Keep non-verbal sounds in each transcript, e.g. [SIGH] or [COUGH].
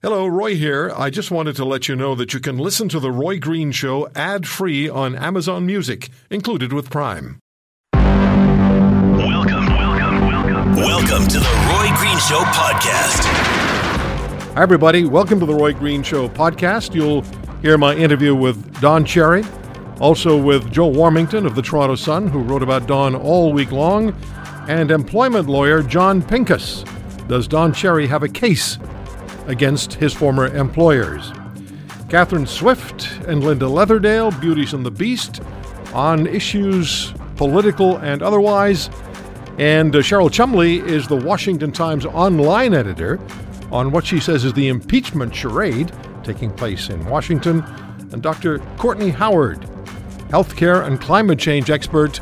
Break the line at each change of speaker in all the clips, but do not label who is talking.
Hello, Roy here. I just wanted to let you know that you can listen to The Roy Green Show ad free on Amazon Music, included with Prime.
Welcome, welcome, welcome. Welcome to the Roy Green Show podcast.
Hi, everybody. Welcome to The Roy Green Show podcast. You'll hear my interview with Don Cherry, also with Joe Warmington of the Toronto Sun, who wrote about Don all week long, and employment lawyer John Pinkus. Does Don Cherry have a case? Against his former employers. Catherine Swift and Linda Leatherdale, Beauties and the Beast, on issues political and otherwise. And uh, Cheryl Chumley is the Washington Times online editor on what she says is the impeachment charade taking place in Washington. And Dr. Courtney Howard, healthcare and climate change expert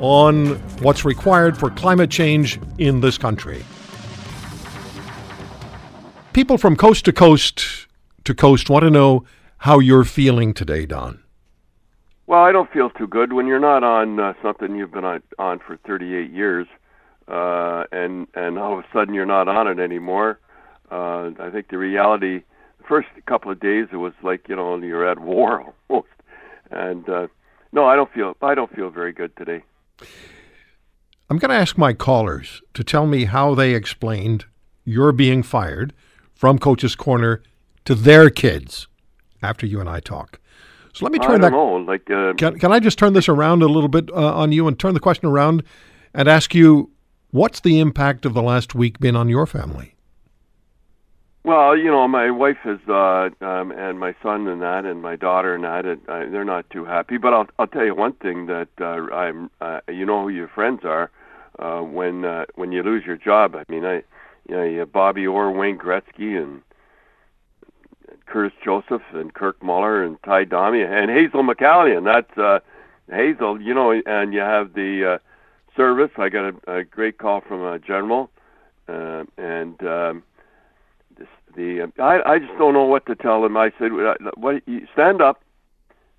on what's required for climate change in this country people from coast to coast to coast want to know how you're feeling today, Don.
Well, I don't feel too good when you're not on uh, something you've been on, on for 38 years, uh, and and all of a sudden you're not on it anymore. Uh, I think the reality, the first couple of days, it was like you know you're at war [LAUGHS] almost, and uh, no, I don't feel I don't feel very good today.
I'm going to ask my callers to tell me how they explained your being fired from Coach's Corner to their kids after you and I talk. So let me turn
that.
Know,
like,
uh, can, can I just turn this around a little bit uh, on you and turn the question around and ask you what's the impact of the last week been on your family?
Well, you know, my wife is, uh, um, and my son and that, and my daughter and that, and, uh, they're not too happy. But I'll I'll tell you one thing that uh, I'm, uh, you know, who your friends are uh, when uh, when you lose your job. I mean, I you know, you Bobby Orr, Wayne Gretzky, and Curtis Joseph, and Kirk Muller, and Ty Domi, and Hazel McCallion. That's uh, Hazel, you know, and you have the uh, service. I got a, a great call from a general, uh, and um, this, the I, I just don't know what to tell them. I said, uh, "What you stand up?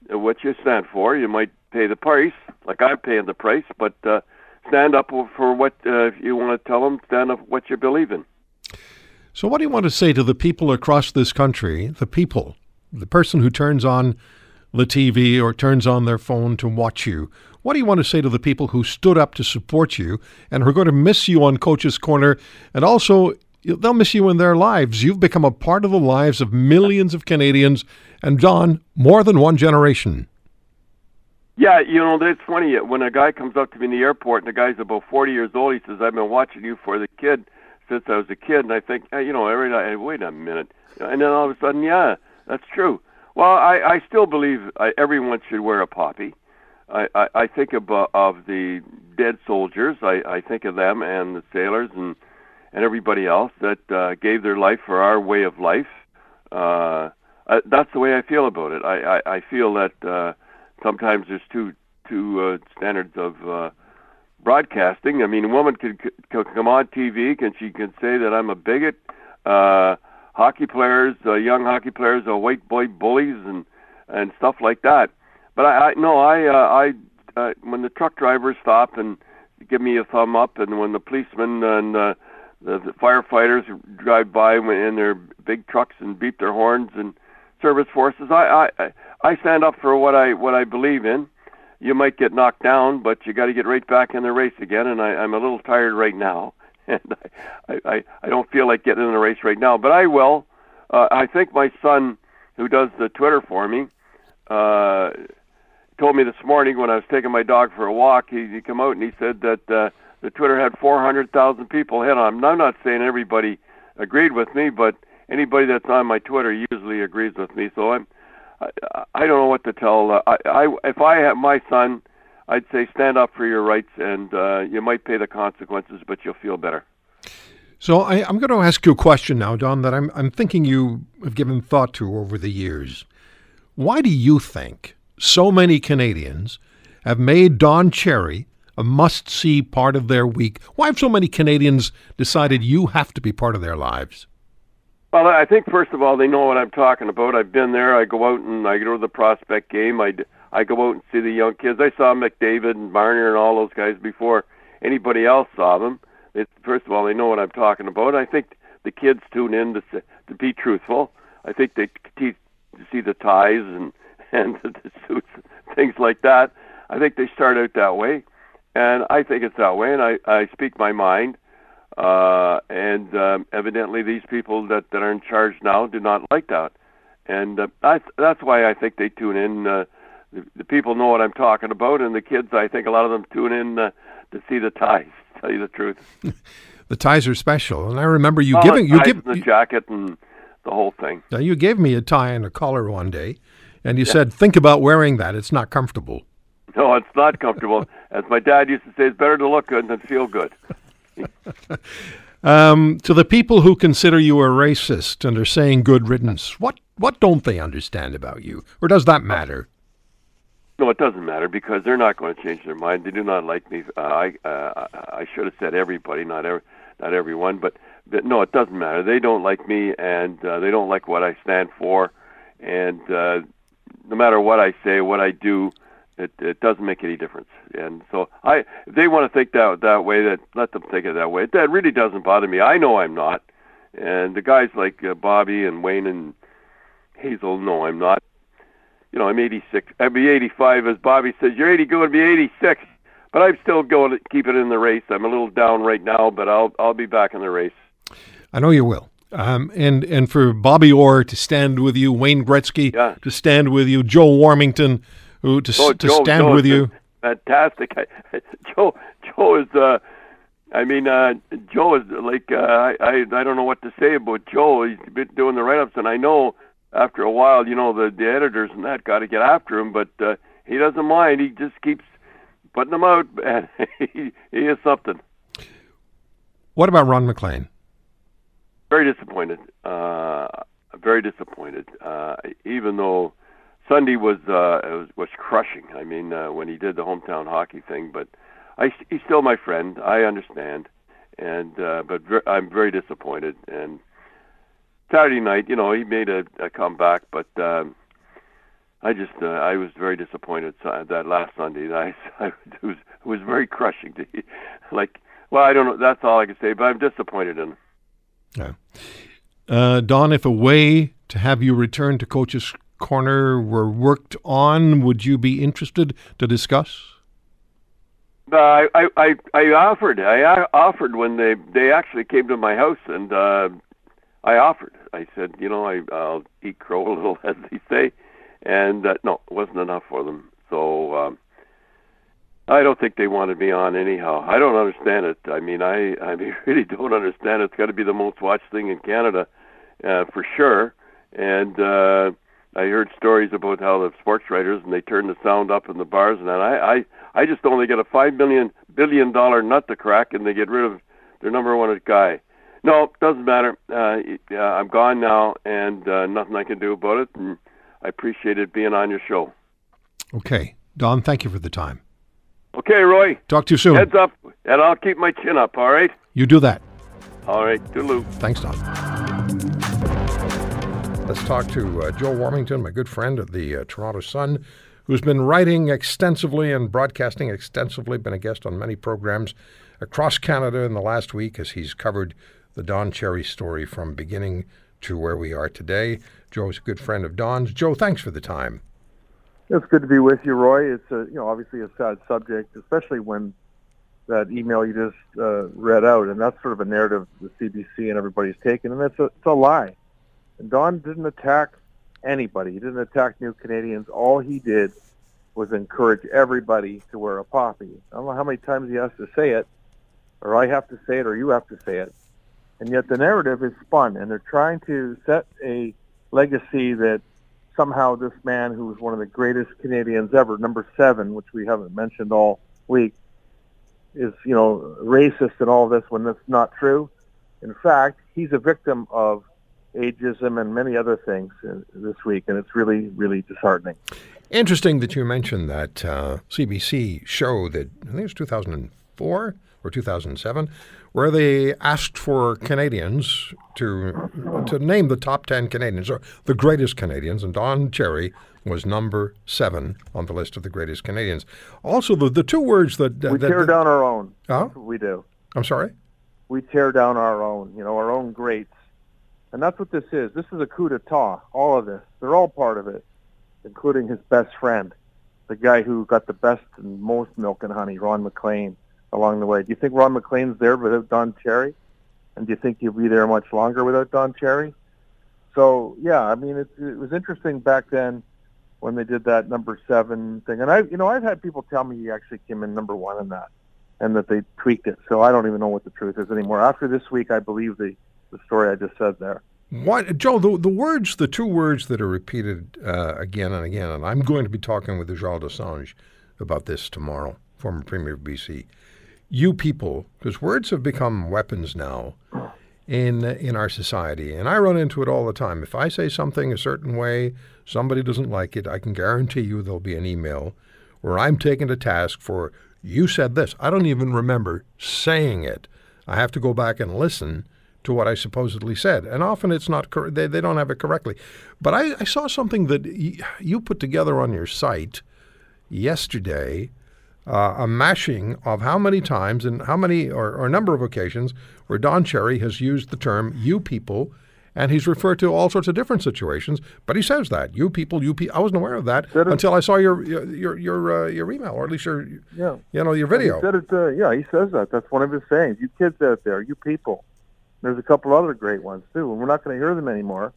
What you stand for? You might pay the price, like I'm paying the price, but." Uh, stand up for what uh, you want to tell them. Stand up what you believe in.
So, what do you want to say to the people across this country? The people, the person who turns on the TV or turns on their phone to watch you. What do you want to say to the people who stood up to support you and who are going to miss you on Coach's Corner and also they'll miss you in their lives? You've become a part of the lives of millions of Canadians and, John, more than one generation.
Yeah, you know, it's funny when a guy comes up to me in the airport and the guy's about 40 years old. He says, "I've been watching you for the kid since I was a kid," and I think, hey, you know, every night, wait a minute, and then all of a sudden, yeah, that's true. Well, I, I still believe I, everyone should wear a poppy. I, I, I think of, uh, of the dead soldiers. I, I think of them and the sailors and and everybody else that uh, gave their life for our way of life. Uh, uh, that's the way I feel about it. I, I, I feel that. Uh, sometimes there's two two uh, standards of uh, broadcasting. I mean, a woman could, could come on TV and she can say that I'm a bigot. Uh, hockey players, uh, young hockey players, are white boy bullies and and stuff like that. But I, I no, I uh, I uh, when the truck drivers stop and give me a thumb up, and when the policemen and uh, the, the firefighters drive by in their big trucks and beat their horns and service forces, I I I stand up for what I what I believe in. You might get knocked down, but you got to get right back in the race again. And I, I'm a little tired right now, [LAUGHS] and I, I I don't feel like getting in the race right now, but I will. Uh, I think my son, who does the Twitter for me, uh, told me this morning when I was taking my dog for a walk. He, he come out and he said that uh, the Twitter had 400,000 people hit on him. I'm not saying everybody agreed with me, but anybody that's on my Twitter usually agrees with me. So I'm I, I don't know what to tell. Uh, I, I if I have my son, I'd say stand up for your rights, and uh, you might pay the consequences, but you'll feel better.
So I, am going to ask you a question now, Don, that I'm I'm thinking you have given thought to over the years. Why do you think so many Canadians have made Don Cherry a must-see part of their week? Why have so many Canadians decided you have to be part of their lives?
Well, I think first of all they know what I'm talking about. I've been there. I go out and I go to the prospect game. I I go out and see the young kids. I saw McDavid and Marner and all those guys before anybody else saw them. It, first of all, they know what I'm talking about. I think the kids tune in to to be truthful. I think they te- see the ties and [LAUGHS] and the suits, things like that. I think they start out that way, and I think it's that way. And I I speak my mind. Uh, and um, evidently, these people that, that are in charge now do not like that, and uh, that's that's why I think they tune in. Uh, the, the people know what I'm talking about, and the kids, I think a lot of them tune in uh, to see the ties. To [LAUGHS] tell you the truth. [LAUGHS]
the ties are special, and I remember you
Well,
giving
the
you give
and the
you,
jacket and the whole thing.
now, you gave me a tie and a collar one day, and you said think about wearing that. It's not comfortable.
No, it's not comfortable. [LAUGHS] As my dad used to say, it's better to look good than feel good.
Um, to the people who consider you a racist and are saying good riddance, what what don't they understand about you, or does that matter?
No, it doesn't matter because they're not going to change their mind. They do not like me. Uh, I uh, I should have said everybody, not every, not everyone, but, but no, it doesn't matter. They don't like me, and uh, they don't like what I stand for, and uh, no matter what I say, what I do, it it doesn't make any difference. And so I, if they want to think that that way, that let them think it that way. That really doesn't bother me. I know I'm not, and the guys like uh, Bobby and Wayne and Hazel know I'm not you know, I'm 86. I'll be 85, as Bobby says. You're 80, going to be 86. But I'm still going to keep it in the race. I'm a little down right now, but I'll I'll be back in the race.
I know you will. Um, and and for Bobby Orr to stand with you, Wayne Gretzky
Yeah.
to stand with you, Joe Warmington who to,
Oh,
to
Joe-
stand
Joe
with you.
Fantastic. I, [LAUGHS] Joe Joe is. Uh, I mean, uh, Joe is like uh, I, I I don't know what to say about Joe. He's been doing the write-ups, and I know after a while, you know, the the editors and that got to get after him, but uh, he doesn't mind. He just keeps putting them out, [LAUGHS] and he he is something.
What about Ron MacLean?
very disappointed. Uh, very disappointed. Uh, even though Sunday was uh, was, was crushing. I mean, uh, when he did the hometown hockey thing, but I, he's still my friend. I understand, and uh, but ver- I'm very disappointed. And Saturday night, you know, he made a, a comeback, but. Um, I just uh, I was very disappointed that last Sunday. [LAUGHS] I, I it was it was very crushing to [LAUGHS] like well I don't know that's all I can say but I'm disappointed in him.
Yeah. Uh, Don, if a way to have you return to Coach's Corner were worked on, would you be interested to discuss?
Uh, I, I, I, offered. I offered when they they actually came to my house, and uh, I offered. I said, you know, I, I'll eat crow a little, [LAUGHS] as they say, and uh, no, it wasn't enough for them. So um, I don't think they wanted me on anyhow. I don't understand it. I mean, I I [LAUGHS] really don't understand it. It's got to be the most watched thing in Canada, uh, for sure. And uh, I heard stories about how the sports writers and they turn the sound up in the bars, and that. I I I just only get a five million billion dollar nut to crack, and they get rid of their number one guy. No, doesn't matter. Uh, yeah, I'm gone now, and uh, nothing I can do about it. And I appreciated being on your show.
Okay. Don, thank you for the time.
Okay, Roy.
Talk to you soon.
Heads up, and I'll keep my chin up. All right.
You do that.
All right. Toodaloo.
Thanks, Don. Let's talk to uh, Joe Warmington, my good friend of the uh, Toronto Sun, who's been writing extensively and broadcasting extensively, been a guest on many programs across Canada in the last week as he's covered the Don Cherry story from beginning to where we are today. Joe's a good friend of Don's. Joe, thanks for the time.
It's good to be with you, Roy. It's a you know obviously a sad subject, especially when that email you just uh, read out, and that's sort of a narrative the CBC and everybody's taken, and it's a it's a lie. And Don didn't attack anybody. He didn't attack New Canadians. All he did was encourage everybody to wear a poppy. I don't know how many times he has to say it, or I have to say it, or you have to say it. And yet the narrative is spun, and they're trying to set a legacy that somehow this man who was one of the greatest Canadians ever, number seven, which we haven't mentioned all week, is you know racist and all this when that's not true. In fact, he's a victim of ageism and many other things uh, this week, and it's really really disheartening.
Interesting that you mentioned that uh, CBC show that I think it was 2004 or 2007, where they asked for Canadians to to name the top 10 Canadians or the greatest Canadians, and Don Cherry was number seven on the list of the greatest Canadians. Also, the, the two words that, that
We tear
that-
down our own.
Huh?
We do.
I'm sorry.
We tear down our own. You know, our own greats. And that's what this is. This is a coup d'etat, all of this. They're all part of it, including his best friend, the guy who got the best and most milk and honey, Ron MacLean, along the way. Do you think Ron MacLean's there without Don Cherry? And do you think he'll be there much longer without Don Cherry? So, yeah, I mean, it, it was interesting back then when they did that number seven thing. And I, you know, I've had people tell me he actually came in number one in that and that they tweaked it. So I don't even know what the truth is anymore. After this week, I believe the the story I just said there.
What, Joe? The, the words, the two words that are repeated uh, again and again, and I'm going to be talking with Ujjal Dosanjh about this tomorrow, former Premier of BC. You people, because words have become weapons now in in our society, and I run into it all the time. If I say something a certain way, somebody doesn't like it, I can guarantee you there'll be an email where I'm taken to task for you said this. I don't even remember saying it. I have to go back and listen to what I supposedly said. And often it's not, cor- they, they don't have it correctly. But I, I saw something that y- you put together on your site yesterday uh, a mashing of how many times and how many, or, or a number of occasions, where Don Cherry has used the term you people and he's referred to all sorts of different situations. But he says that you people, you people. I wasn't aware of that until I saw your your your uh, your email, or at least your yeah. you know your video.
He said it. Uh, yeah, he says that. That's one of his sayings. You kids out there, you people. There's a couple other great ones too, and we're not going to hear them anymore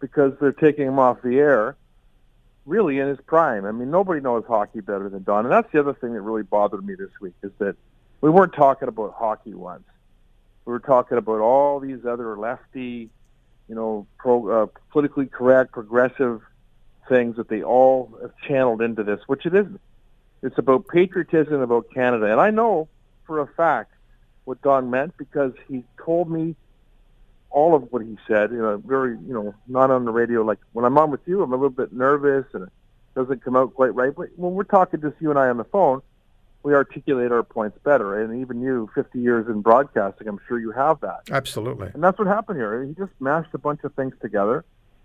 because they're taking him off the air. Really, in his prime. I mean, nobody knows hockey better than Don, and that's the other thing that really bothered me this week is that we weren't talking about hockey once. We were talking about all these other lefty you know, pro, uh, politically correct, progressive things that they all have channeled into this, which it isn't. It's about patriotism, about Canada. And I know for a fact what Don meant because he told me all of what he said in a very, you know, not on the radio. Like when I'm on with you, I'm a little bit nervous and it doesn't come out quite right. But when we're talking just you and I on the phone, we articulate our points better. And even you, 50 years in broadcasting, I'm sure you have that.
Absolutely.
And that's what happened here. He just mashed a bunch of things together,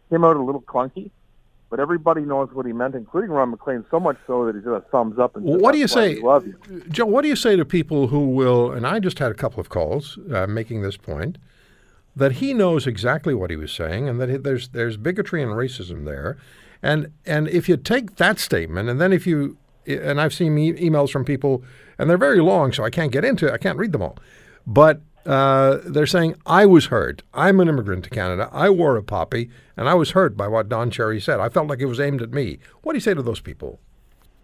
came out a little clunky, but everybody knows what he meant, including Ron MacLean, so much so that he did a thumbs up. And
what do you say, you. Joe? What do you say to people who will? And I just had a couple of calls uh, making this point that he knows exactly what he was saying, and that there's there's bigotry and racism there, and and if you take that statement, and then if you and I've seen e- emails from people, and they're very long, so I can't get into it. I can't read them all. But uh, they're saying, I was hurt. I'm an immigrant to Canada. I wore a poppy, and I was hurt by what Don Cherry said. I felt like it was aimed at me. What do you say to those people?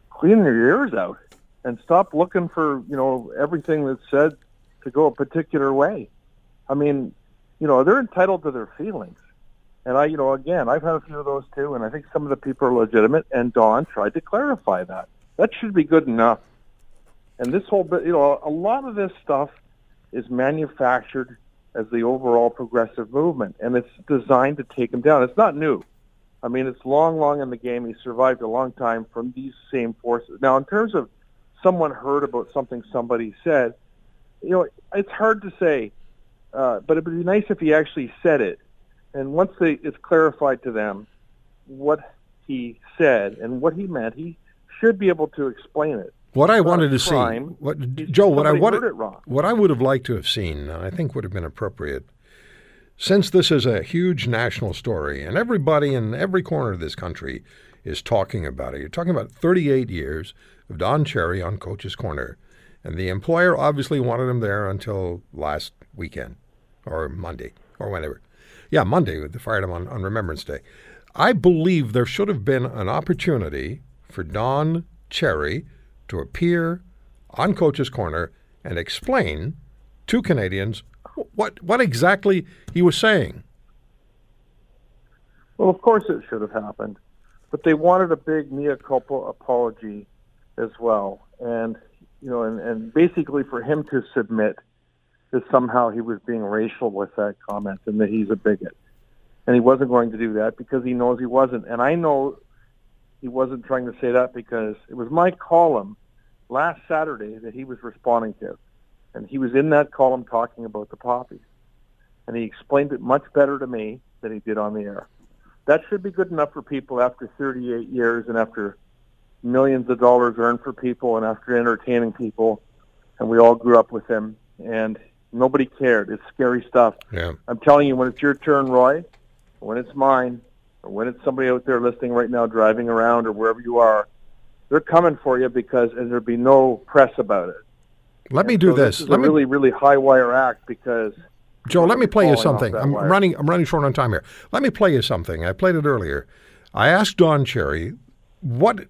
Clean your ears out and stop looking for, you know, everything that's said to go a particular way. I mean, you know, they're entitled to their feelings. And I, you know, again, I've had a few of those too, and I think some of the people are legitimate, and Don tried to clarify that. That should be good enough. And this whole bit, you know, a lot of this stuff is manufactured as the overall progressive movement, and it's designed to take him down. It's not new. I mean, it's long, long in the game. He survived a long time from these same forces. Now, in terms of someone heard about something somebody said, you know, it's hard to say, uh, but it would be nice if he actually said it. And once they, it's clarified to them what he said and what he meant, he should be able to explain it.
What I wanted to crime, see, what, Joe, what I wanted, what I would have liked to have seen, I think would have been appropriate, since this is a huge national story, and everybody in every corner of this country is talking about it. You're talking about 38 years of Don Cherry on Coach's Corner, and the employer obviously wanted him there until last weekend or Monday or whenever. Yeah, Monday. They fired him on, on Remembrance Day. I believe there should have been an opportunity for Don Cherry to appear on Coach's Corner and explain to Canadians what what exactly he was saying.
Well, of course it should have happened, but they wanted a big mea culpa apology as well, and you know, and, and basically for him to submit that somehow he was being racial with that comment and that he's a bigot, and he wasn't going to do that because he knows he wasn't. And I know he wasn't trying to say that because it was my column last Saturday that he was responding to. And he was in that column talking about the poppies. And he explained it much better to me than he did on the air. That should be good enough for people after 38 years and after millions of dollars earned for people and after entertaining people. And we all grew up with him. And Nobody cared. It's scary stuff.
Yeah.
I'm telling you, when it's your turn, Roy, when it's mine, or when it's somebody out there listening right now, driving around or wherever you are, they're coming for you because and there'll be no press about it.
Let me do
so
this.
is
Let
a
me,
really, really high wire act because
Joe, let me play you something. I'm
wire.
running. I'm running short on time here. Let me play you something. I played it earlier. I asked Don Cherry what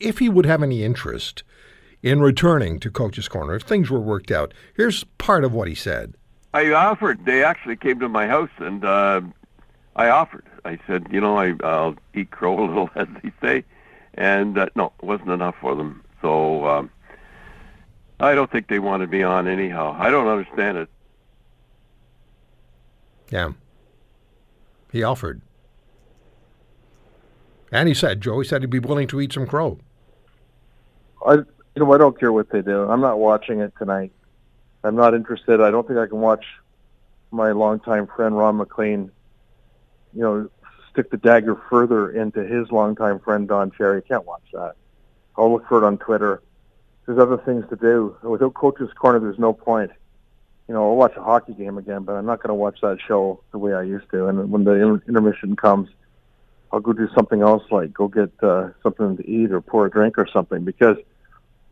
if he would have any interest in returning to Coach's Corner if things were worked out. Here's part of what he said.
I offered. They actually came to my house, and uh, I offered. I said, you know, I, I'll eat crow a little, [LAUGHS] as they say, and uh, no, it wasn't enough for them. So um, I don't think they wanted me on anyhow. I don't understand it.
Yeah. He offered. And he said, Joey said he'd be willing to eat some crow.
I, you know, I don't care what they do. I'm not watching it tonight. I'm not interested. I don't think I can watch my longtime friend Ron MacLean, you know, stick the dagger further into his longtime friend Don Cherry. Can't watch that. I'll look for it on Twitter. There's other things to do. Without Coach's Corner, there's no point. You know, I'll watch a hockey game again, but I'm not going to watch that show the way I used to. And when the inter- intermission comes, I'll go do something else, like go get uh, something to eat or pour a drink or something, because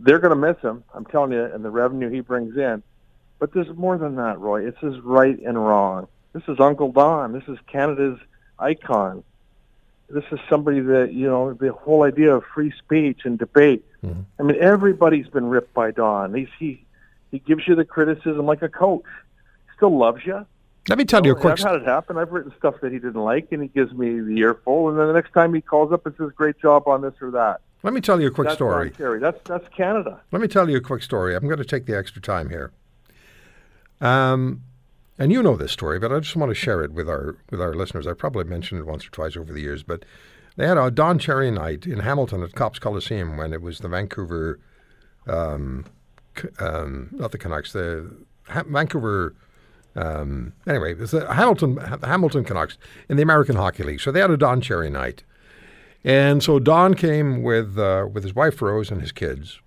they're going to miss him. I'm telling you, and the revenue he brings in. But there's more than that, Roy. It's his right and wrong. This is Uncle Don. This is Canada's icon. This is somebody that you know the whole idea of free speech and debate. I mean, everybody's been ripped by Don. He's he he gives you the criticism like a coach. Still loves you.
Let me tell you a
Oh,
quick
I've had it happen. I've written stuff that he didn't like, and he gives me the earful. And then the next time he calls up and says, "Great job on this or that."
let me tell you a quick
That's
story.
That's that's Canada.
Let me tell you a quick story. I'm going to take the extra time here. Um, and you know this story, but I just want to share it with our with our listeners. I've probably mentioned it once or twice over the years, but they had a Don Cherry night in Hamilton at Copps Coliseum when it was the Vancouver, um, um, not the Canucks, the ha- Vancouver. Um, anyway, it was the Hamilton the Hamilton Canucks in the American Hockey League. So they had a Don Cherry night, and so Don came with uh, with his wife Rose and his kids,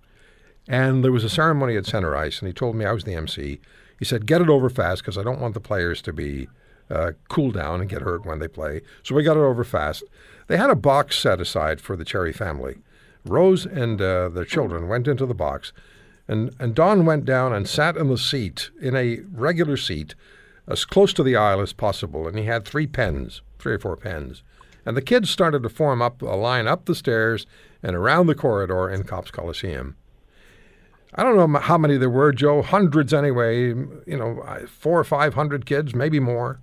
and there was a ceremony at center ice, and he told me I was the MC. He said, "Get it over fast because I don't want the players to be uh, cool down and get hurt when they play." So we got it over fast. They had a box set aside for the Cherry family. Rose and uh, their children went into the box, and and Don went down and sat in the seat in a regular seat, as close to the aisle as possible, and he had three pens, three or four pens. And the kids started to form up a line up the stairs and around the corridor in Copps Coliseum. I don't know how many there were, Joe. Hundreds anyway. You know, four or five hundred kids, maybe more.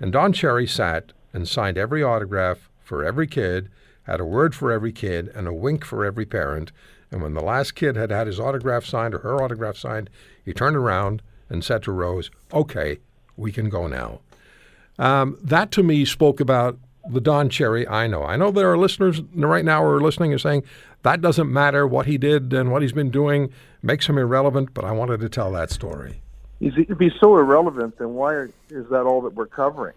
And Don Cherry sat and signed every autograph for every kid, had a word for every kid, and a wink for every parent. And when the last kid had had his autograph signed or her autograph signed, he turned around and said to Rose, "Okay, we can go now." Um, that to me spoke about the Don Cherry I know. I know there are listeners right now who are listening and saying that doesn't matter what he did and what he's been doing makes him irrelevant, but I wanted to tell that story.
If he's so irrelevant, then why is that all that we're covering?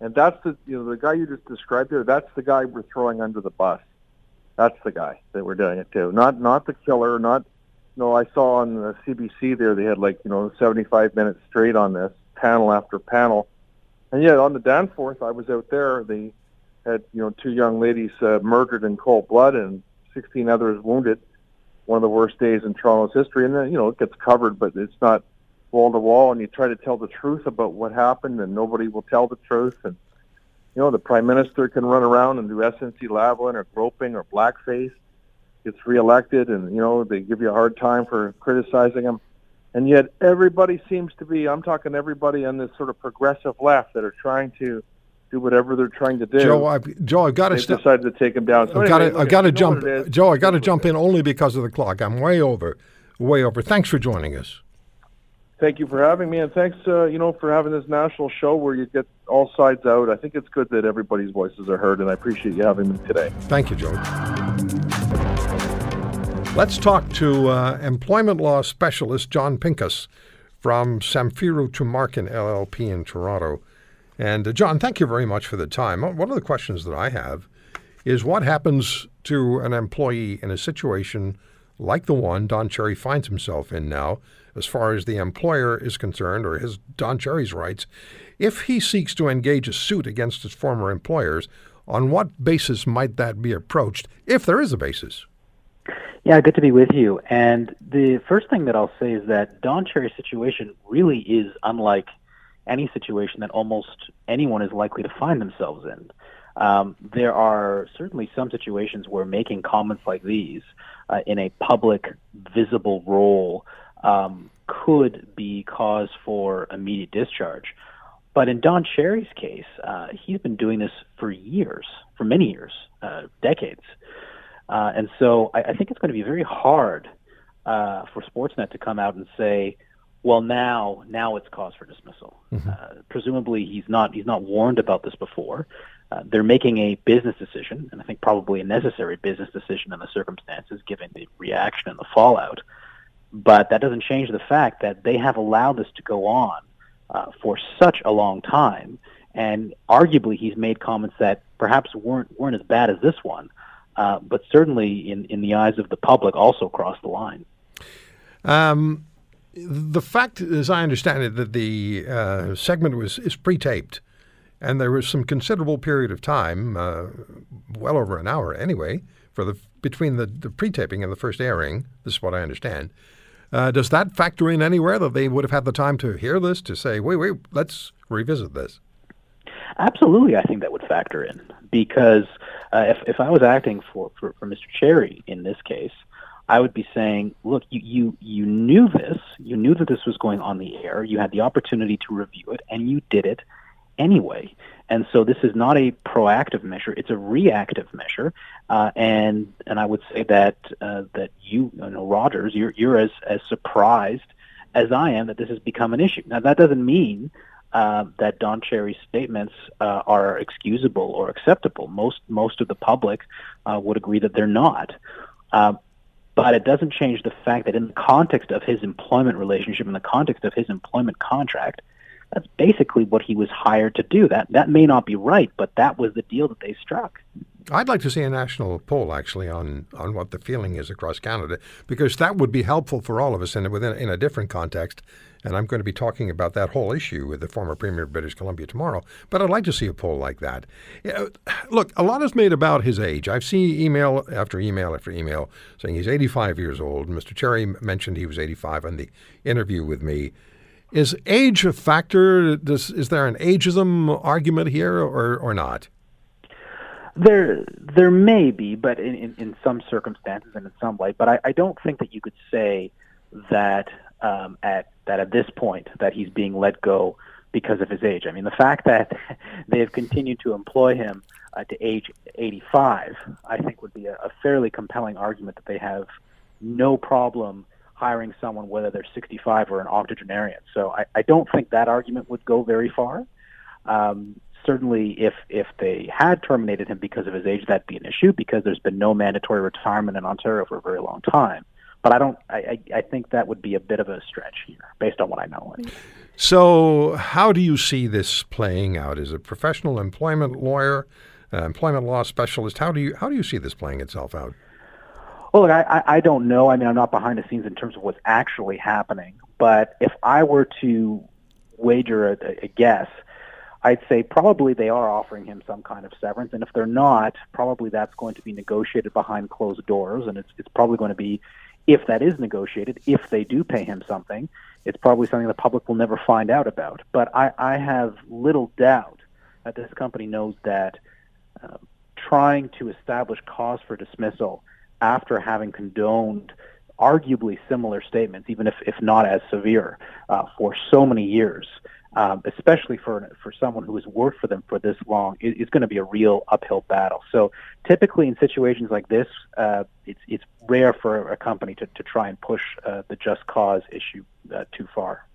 And that's the you know the guy you just described there. That's the guy we're throwing under the bus. That's the guy that we're doing it to. Not not the killer. Not no. I saw on the CBC there they had like you know 75 minutes straight on this panel after panel, and yet on the Danforth I was out there. They had you know two young ladies uh, murdered in cold blood and 16 others wounded. One of the worst days in Toronto's history, and then you know it gets covered, but it's not wall to wall. And you try to tell the truth about what happened and nobody will tell the truth. And you know the prime minister can run around and do SNC Lavalin or groping or blackface gets reelected and you know they give you a hard time for criticizing him. And yet everybody seems to be I'm talking everybody on this sort of progressive left that are trying to do whatever they're trying to do
Joe, I've, Joe, I've got to step.
decided to take him down so
I've got
anyway,
to, I've got to jump,
what it is.
Joe. I got to jump in only because of the clock. I'm way over, way over. Thanks for joining us.
Thank you for having me, and thanks, uh, you know, for having this national show where you get all sides out. I think it's good that everybody's voices are heard, and I appreciate you having me today.
Thank you, Joe. Let's talk to uh, employment law specialist John Pinkus from Samfiru Tumarkin LLP in Toronto. And uh, John, thank you very much for the time. One of the questions that I have is what happens to an employee in a situation like the one Don Cherry finds himself in now as far as the employer is concerned, or his Don Cherry's rights, if he seeks to engage a suit against his former employers, on what basis might that be approached, if there is a basis?
Yeah, good to be with you. And the first thing that I'll say is that Don Cherry's situation really is unlike any situation that almost anyone is likely to find themselves in. Um, there are certainly some situations where making comments like these uh, in a public, visible role um, could be cause for immediate discharge. But in Don Cherry's case, uh, he's been doing this for years, for many years, uh, decades. Uh, and so I, I, think it's going to be very hard uh, for Sportsnet to come out and say, well, now now it's cause for dismissal. Mm-hmm. Uh, presumably, he's not he's not warned about this before. Uh, they're making a business decision, and I think probably a necessary business decision in the circumstances, given the reaction and the fallout. But that doesn't change the fact that they have allowed this to go on uh, for such a long time, and arguably he's made comments that perhaps weren't weren't as bad as this one, uh, but certainly in in the eyes of the public also crossed the line.
Um, the fact, as I understand it, that the uh, segment was is pre-taped, and there was some considerable period of time, uh, well over an hour anyway, for the between the, the pre-taping and the first airing. This is what I understand. Uh, does that factor in anywhere that they would have had the time to hear this to say, wait, wait, let's revisit this?
Absolutely, I think that would factor in because uh, if if I was acting for, for, for Mr. Cherry in this case, I would be saying, look, you, you, you knew this, you knew that this was going on the air, you had the opportunity to review it, and you did it anyway. And so this is not a proactive measure; it's a reactive measure. Uh, and and I would say that uh, that you, you know, Rogers, you're you're as as surprised as I am that this has become an issue. Now that doesn't mean uh, that Don Cherry's statements uh, are excusable or acceptable. Most most of the public uh, would agree that they're not. But it doesn't change the fact that in the context of his employment relationship, in the context of his employment contract, that's basically what he was hired to do. That that may not be right, but that was the deal that they struck.
I'd like to see a national poll actually on, on what the feeling is across Canada because that would be helpful for all of us in within in a different context and I'm going to be talking about that whole issue with the former Premier of British Columbia tomorrow. But I'd like to see a poll like that. look, a lot is made about his age. I've seen email after email after email saying he's 85 years old. Mr. Cherry mentioned he was 85 in the interview with me. Is age a factor? Does, is there an ageism argument here or, or not?
There, there may be, but in, in, in some circumstances and in some light. But I, I don't think that you could say that um, at that at this point that he's being let go because of his age. I mean, the fact that [LAUGHS] they have continued to employ him uh, to age 85, I think would be a, a fairly compelling argument that they have no problem hiring someone whether they're 65 or an octogenarian. So I, I don't think that argument would go very far. Um, certainly, if if they had terminated him because of his age, that'd be an issue because there's been no mandatory retirement in Ontario for a very long time. But I don't. I, I think that would be a bit of a stretch here, based on what I know.
So, how do you see this playing out? As a professional employment lawyer, uh, employment law specialist, how do you how do you see this playing itself out?
Well, look, I, I don't know. I mean, I'm not behind the scenes in terms of what's actually happening. But if I were to wager a, a guess, I'd say probably they are offering him some kind of severance, and if they're not, probably that's going to be negotiated behind closed doors, and it's it's probably going to be if that is negotiated, if they do pay him something, it's probably something the public will never find out about. But I, I have little doubt that this company knows that uh, trying to establish cause for dismissal after having condoned arguably similar statements, even if, if not as severe, uh, for so many years, um, especially for for someone who has worked for them for this long, is, is going to be a real uphill battle. So typically in situations like this, uh, it's it's rare for a company to, to try and push uh, the just cause issue uh, too far.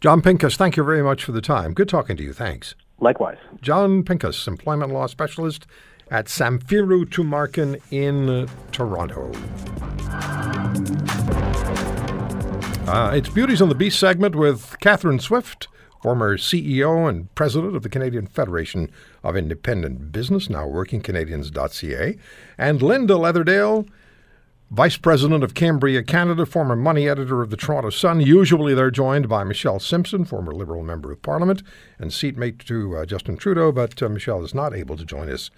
John Pinkus, thank you very much for the time. Good talking to you. Thanks.
Likewise.
John Pinkus, employment law specialist at Samfiru Tumarkin in Toronto. Uh, it's Beauties on the Beast segment with Catherine Swift former CEO and president of the Canadian Federation of Independent Business, now workingcanadians.ca, and Linda Leatherdale, Vice President of Cambria, Canada, former money editor of the Toronto Sun. Usually they're joined by Michelle Simson, former Liberal Member of Parliament and seatmate to uh, Justin Trudeau, but uh, Michelle is not able to join us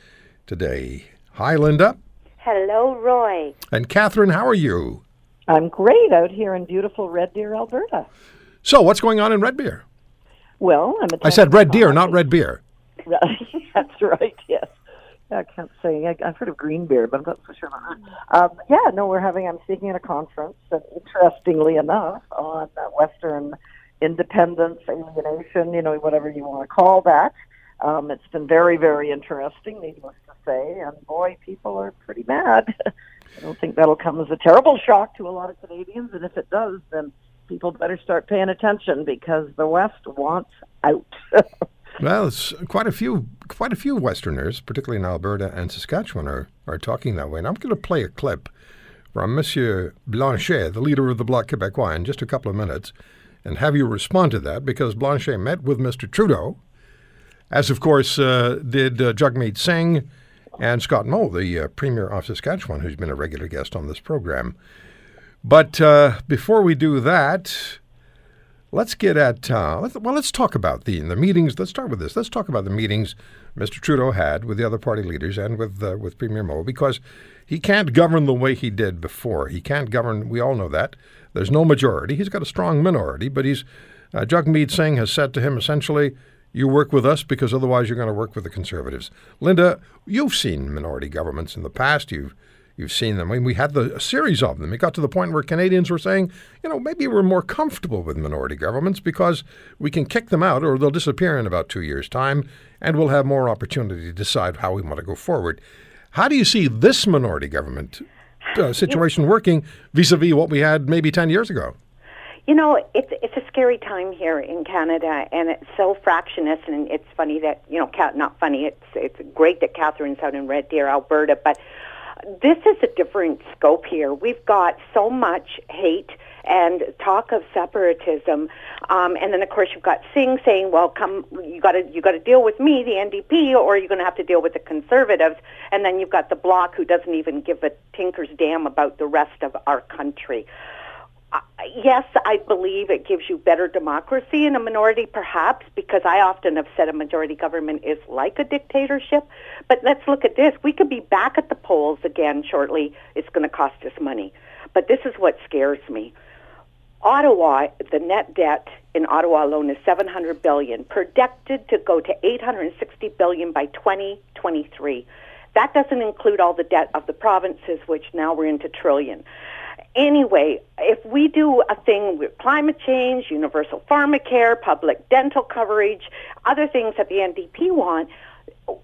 today. Hi, Linda.
Hello, Roy.
And Catherine, how are you?
I'm great out here in beautiful Red Deer, Alberta.
So, what's going on in Red Deer?
Well, I'm.
I said Red Deer, not Red Beer. [LAUGHS]
That's right. Yes. I can't say. I, have heard of green beer, but I'm not so sure about that. Um, yeah, no, we're having. I'm speaking at a conference, and interestingly enough, on Western independence, alienation, you know, whatever you want to call that. Um, it's been very, very interesting, needless to say, and boy, people are pretty mad. [LAUGHS] I don't think that'll come as a terrible shock to a lot of Canadians, and if it does, then people better start paying attention because the West wants out. [LAUGHS]
well, quite a few, quite a few Westerners, particularly in Alberta and Saskatchewan, are are talking that way. And I'm going to play a clip from Monsieur Blanchet, the leader of the Bloc Québécois, in just a couple of minutes, and have you respond to that because Blanchet met with Mr. Trudeau, as of course uh, did uh, Jagmeet Singh and Scott Moe, the uh, Premier of Saskatchewan, who's been a regular guest on this program. But uh, before we do that, let's get at uh, let's, well. Let's talk about the the meetings. Let's start with this. Let's talk about the meetings Mr. Trudeau had with the other party leaders and with uh, with Premier Moe because he can't govern the way he did before. He can't govern. We all know that. There's no majority. He's got a strong minority, but he's uh, Jagmeet Singh has said to him essentially, "You work with us because otherwise you're going to work with the Conservatives." Linda, you've seen minority governments in the past. You've You've seen them. I mean, we had the, a series of them. It got to the point where Canadians were saying, you know, maybe we're more comfortable with minority governments because we can kick them out or they'll disappear in about two years' time and we'll have more opportunity to decide how we want to go forward. How do you see this minority government uh, situation working vis a vis what we had maybe 10 years ago?
You know, it's it's a scary time here in Canada, and it's so fractious. And it's funny that you know, not funny. It's it's great that Catherine's out in Red Deer, Alberta, but this is a different scope here. We've got so much hate and talk of separatism, um, and then of course you've got Singh saying, "Well, come, you got to you got to deal with me, the NDP, or you're going to have to deal with the Conservatives." And then you've got the Bloc, who doesn't even give a tinker's damn about the rest of our country yes, I believe it gives you better democracy in a minority, perhaps, because I often have said a majority government is like a dictatorship. But let's look at this. We could be back at the polls again shortly. It's going to cost us money. But this is what scares me. Ottawa, the net debt in Ottawa alone is 700 billion, projected to go to 860 billion by 2023. That doesn't include all the debt of the provinces, which now we're into trillion anyway, if we do a thing with climate change, universal pharmacare, public dental coverage, other things that the NDP want,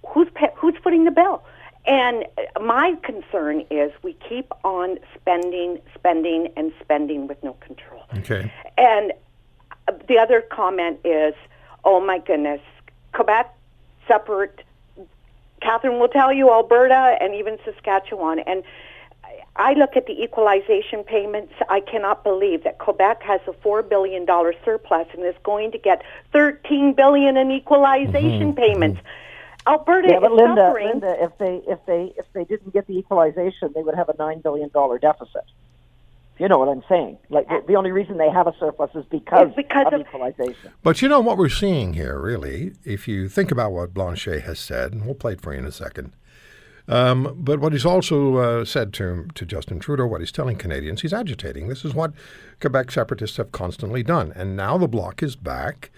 who's who's footing the bill? And my concern is we keep on spending, spending, and spending with no control.
Okay.
And the other comment is, oh my goodness, Quebec separate. Catherine will tell you Alberta and even Saskatchewan and I look at the equalization payments. I cannot believe that Quebec has a four billion dollar surplus and is going to get thirteen billion in equalization mm-hmm. payments. Alberta
yeah, but
is
Linda,
suffering.
Linda, if they if they if they didn't get the equalization, they would have a nine billion dollar deficit. You know what I'm saying? Like the, the only reason they have a surplus is because,
because
of,
of
equalization.
But you know what we're seeing here, really, if you think about what Blanchet has said, and we'll play it for you in a second. Um, but what he's also uh, said to, to Justin Trudeau, what he's telling Canadians, he's agitating. This is what Quebec separatists have constantly done. And now the Bloc is back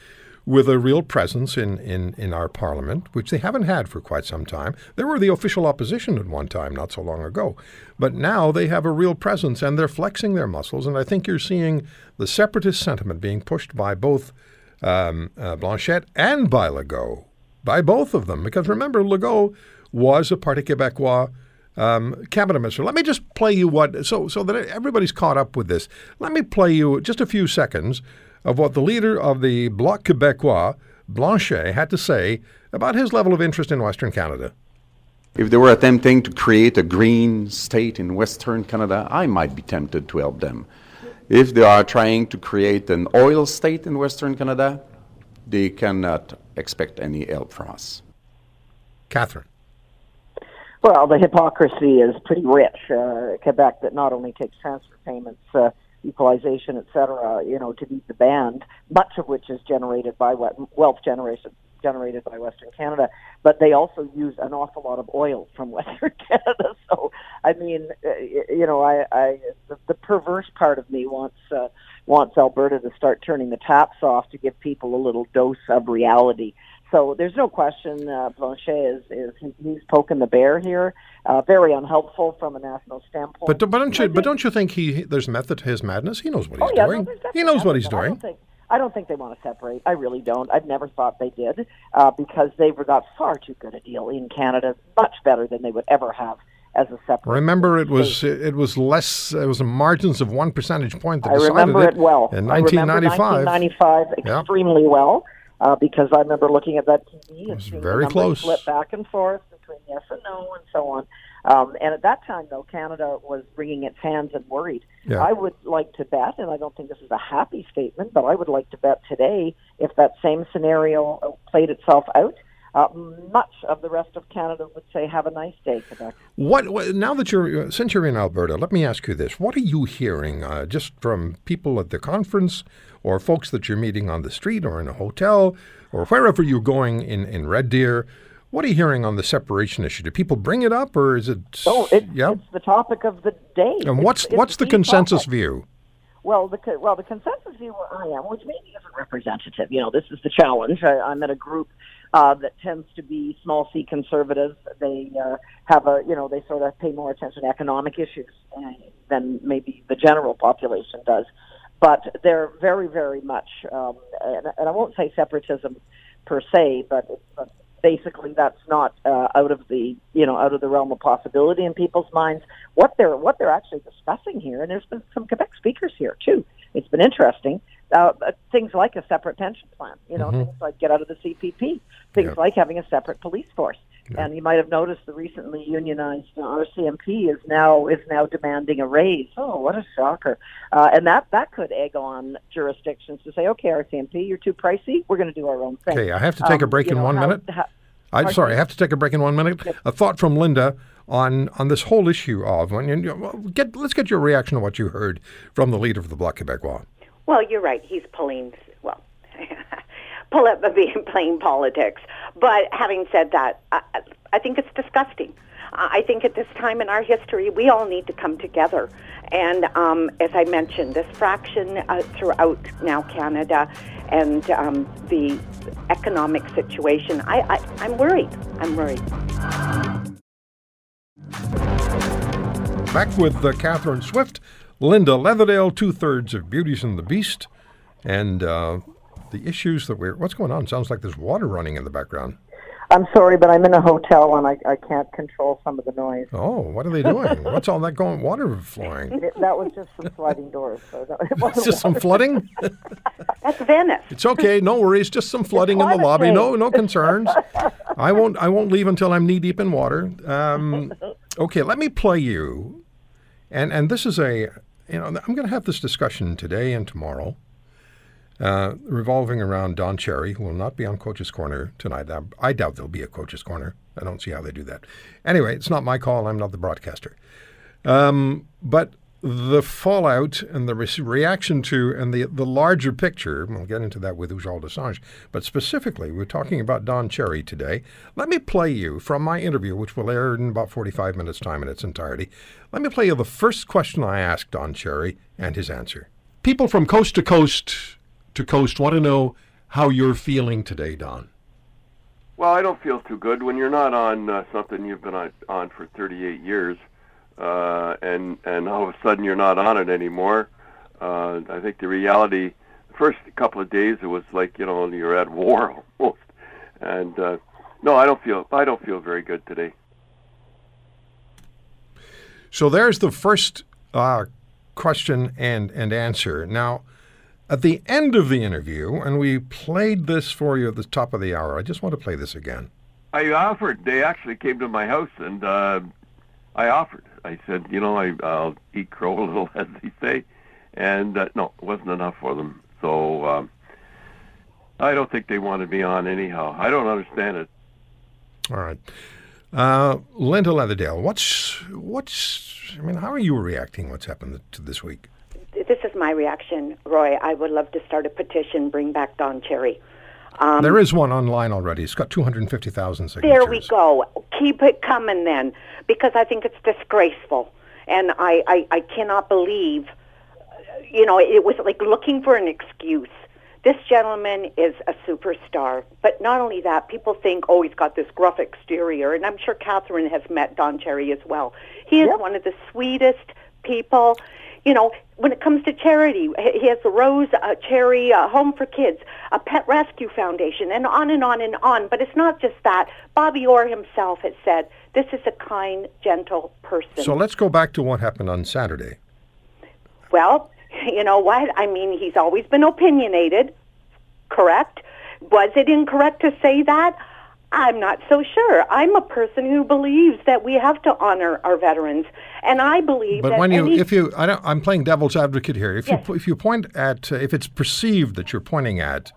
with a real presence in, in, in our parliament, which they haven't had for quite some time. They were the official opposition at one time, not so long ago. But now they have a real presence and they're flexing their muscles. And I think you're seeing the separatist sentiment being pushed by both um, uh, Blanchet and by Legault, by both of them. Because remember, Legault was a Parti Québécois um, cabinet minister. Let me just play you what, so, so that everybody's caught up with this. Let me play you just a few seconds of what the leader of the Bloc Québécois, Blanchet, had to say about his level of interest in Western Canada.
If they were attempting to create a green state in Western Canada, I might be tempted to help them. If they are trying to create an oil state in Western Canada, they cannot expect any help from us.
Catherine.
Well, the hypocrisy is pretty rich. Uh, Quebec that not only takes transfer payments, uh, equalization, et cetera, you know, to beat the band, much of which is generated by wealth generation generated by Western Canada, but they also use an awful lot of oil from [LAUGHS] Western Canada. So, I mean, uh, you know, I, I the, the perverse part of me wants uh, wants Alberta to start turning the taps off to give people a little dose of reality. So there's no question uh, Blanchet is, is he's poking the bear here. Uh, very unhelpful from a national standpoint.
But, but don't you but don't you think he there's method to his madness? He knows what he's
oh, yeah,
doing.
No,
he knows what he's doing.
I don't think, I don't think they want to separate. I really don't. I've never thought they did uh, because they've got far too good a deal in Canada, much better than they would ever have as a separate.
Remember, it was it was less. It was a margins of one percentage point that
I
decided
remember it well.
in
I remember
1995.
1995
Yeah.
extremely well uh, because I remember looking at that TV and
was
seeing
very
the
close.
flip back and forth between yes and no and so on. Um, and at that time, though, Canada was wringing its hands and worried.
Yeah.
I would like to bet, and I don't think this is a happy statement, but I would like to bet today if that same scenario played itself out. Uh, much of the rest of Canada would say, "Have a nice day, Quebec."
What, what now that you're since you're in Alberta, let me ask you this: What are you hearing uh, just from people at the conference, or folks that you're meeting on the street, or in a hotel, or wherever you're going in in Red Deer? What are you hearing on the separation issue? Do people bring it up, or is it?
Oh, it,
yeah.
it's the topic of the day.
And
It's-
what's
it's
what's the
the
consensus
topic.
view?
Well, the well the consensus view where I am, which maybe isn't representative. You know, this is the challenge. I, I'm at a group uh, that tends to be small C conservatives. They uh, have a you know they sort of pay more attention to economic issues than maybe the general population does. But they're very very much, um, and, and I won't say separatism per se, but, but basically that's not uh, out of the you know out of the realm of possibility in people's minds. What they're what they're actually discussing here, and there's been some Quebec speakers here too. It's been interesting. Uh, things like a separate pension plan, you know, things like get out of the CPP, things
Yep.
like having a separate police force. And you might have noticed the recently unionized uh, RCMP is now is now demanding a raise. Oh, what a shocker! Uh, and that that could egg on jurisdictions to say, okay, RCMP, you're too pricey. We're going to do our own thing.
Okay, I have to take a
Um,
break in
know,
one
how-
minute.
how-
I'm sorry? I have to take a break in one minute. A thought from Linda on on this whole issue of when you, get let's get your reaction to what you heard from the leader of the Bloc Québécois.
Well, you're right. He's pulling, well, [LAUGHS] playing politics. But having said that, I, I think it's disgusting. I I think at this time in our history, we all need to come together. And um, as I mentioned, this fraction uh, throughout now Canada and um, the economic situation, I, I, I'm worried. I'm worried.
Back with uh, Catherine Swift, Linda Leatherdale, two thirds of Beauties and the Beast, and uh, the issues that we're. What's going on? Sounds like there's water running in the background.
I'm sorry, but I'm in a hotel and I, I can't control some of the noise.
Oh, what are they doing? [LAUGHS] What's all that going? Water flowing?
It, that was just some sliding doors. So that, it wasn't
just some flooding. [LAUGHS]
That's Venice.
It's okay, no worries. Just some flooding in the lobby. No, no concerns. I won't. I won't leave until I'm knee deep in water. Um, [LAUGHS] okay, let me play you, and and this is a. You know, I'm going to have this discussion today and tomorrow, uh, revolving around Don Cherry, who will not be on Coach's Corner tonight. I, I doubt there'll be a Coach's Corner. I don't see how they do that. Anyway, it's not my call. I'm not the broadcaster. Um, but the fallout and the re- reaction to and the the larger picture, we'll get into that with Ujjal Dosanjh, but specifically, we're talking about Don Cherry today. Let me play you from my interview, which will air in about 45 minutes' time in its entirety. Let me play you the first question I asked Don Cherry and his answer. People from coast to coast to coast want to know how you're feeling today, Don.
Well, I don't feel too good when you're not on uh, something you've been on, on for 38 years, uh, and and all of a sudden you're not on it anymore. Uh, I think the reality, the first couple of days, it was like you know you're at war [LAUGHS] almost, and uh, no, I don't feel I don't feel very good today.
So there's the first uh, question and, and answer. Now, at the end of the interview, and we played this for you at the top of the hour, I just want to play this again.
I offered. They actually came to my house, and uh, I offered. I said, you know, I, I'll eat crow a little, [LAUGHS] as they say, and uh, no, it wasn't enough for them. So um, I don't think they wanted me on anyhow. I don't understand it.
All right. Uh, Linda Leatherdale, what's what's? I mean, how are you reacting? What's happened to this week?
This is my reaction, Roy. I would love to start a petition, bring back Don Cherry.
Um, there is one online already. It's got 250,000 signatures.
There we go. Keep it coming then, because I think it's disgraceful. And I, I, I cannot believe, you know, it was like looking for an excuse. This gentleman is a superstar. But not only that, people think, oh, he's got this gruff exterior. And I'm sure Catherine has met Don Cherry as well. He is yep. one of the sweetest people you know, when it comes to charity, he has the Rose uh, Cherry uh, Home for Kids, a Pet Rescue Foundation, and on and on and on. But it's not just that. Bobby Orr himself has said this is a kind, gentle person.
So let's go back to what happened on Saturday.
Well, you know what? I mean, he's always been opinionated, correct? Was it incorrect to say that? I'm not so sure. I'm a person who believes that we have to honor our veterans, and I believe.
But
when
you,
any...
if you, I am playing devil's advocate here. If yes. you, if you point at, uh, if it's perceived that you're pointing at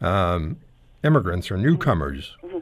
um, immigrants or newcomers, mm-hmm.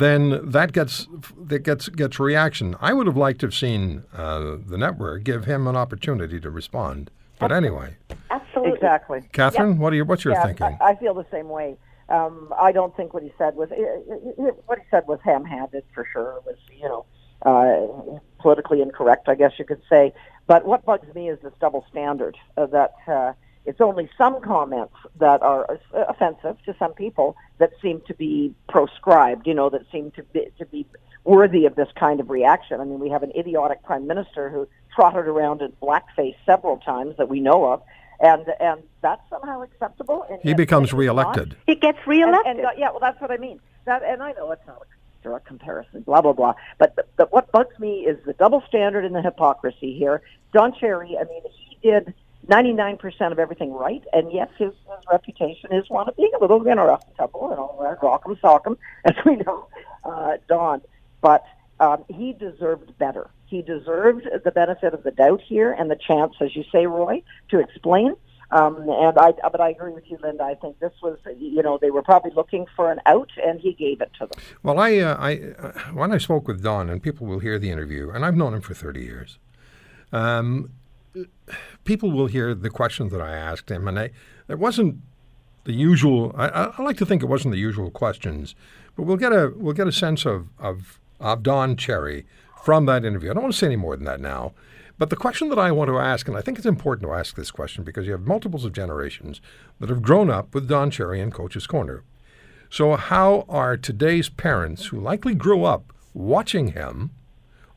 Then that gets that gets gets reaction. I would have liked to have seen uh, the network give him an opportunity to respond. But anyway,
absolutely,
exactly.
Catherine, yep. what are you? What's your
yeah,
thinking?
I, I feel the same way. Um, I don't think what he said was it what he said was ham-handed for sure. It was you know uh, politically incorrect, I guess you could say. But what bugs me is this double standard uh, that uh, it's only some comments that are offensive to some people that seem to be proscribed. You know, that seem to be to be worthy of this kind of reaction. I mean, we have an idiotic prime minister who trotted around in blackface several times that we know of and and that's somehow acceptable. And
he becomes reelected.
He gets reelected.
And, and uh, yeah, well, that's what I mean. That, and I know it's not a direct comparison, blah blah blah. But, but but what bugs me is the double standard and the hypocrisy here. Don Cherry, I mean, he did 99% of everything right, and yes, his, his reputation is one of being a little tumble and all that, rock'em sock'em, [LAUGHS] as we know, uh, Don. But um, he deserved better. He deserved the benefit of the doubt here and the chance, as you say, Roy, to explain. Um, and I, but I agree with you, Linda. I think this was, you know, they were probably looking for an out, and he gave it to them.
Well, I, uh, I, uh, when I spoke with Don, and people will hear the interview, and I've known him for thirty years. Um, people will hear the questions that I asked him, and I, it wasn't the usual. I, I like to think it wasn't the usual questions, but we'll get a we'll get a sense of of of Don Cherry from that interview. I don't want to say any more than that now. But the question that I want to ask, and I think it's important to ask this question because you have multiples of generations that have grown up with Don Cherry and Coach's Corner. So, how are today's parents who likely grew up watching him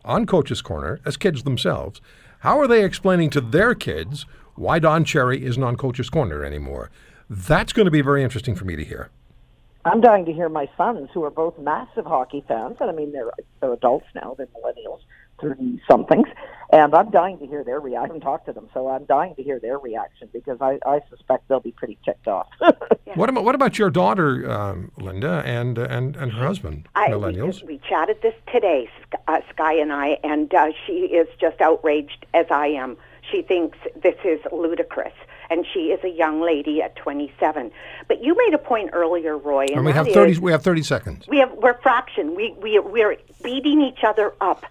on Coach's Corner as kids themselves, how are they explaining to their kids why Don Cherry isn't on Coach's Corner anymore? That's going to be very interesting for me to hear.
I'm dying to hear my sons, who are both massive hockey fans, and I mean they're they're adults now, they're millennials, thirty somethings, and I'm dying to hear their reaction. I haven't talked to them, so I'm dying to hear their reaction because I, I suspect they'll be pretty ticked off. [LAUGHS]
What about what about your daughter, um, Linda, and and and her husband,
I,
millennials?
We, we chatted this today, uh, Sky and I, and uh, she is just outraged as I am. She thinks this is ludicrous and she is a young lady at 27. But you made a point earlier, Roy, and,
and we have 30. Is, we have 30 seconds.
We have we're fraction. We we we're beating each other up.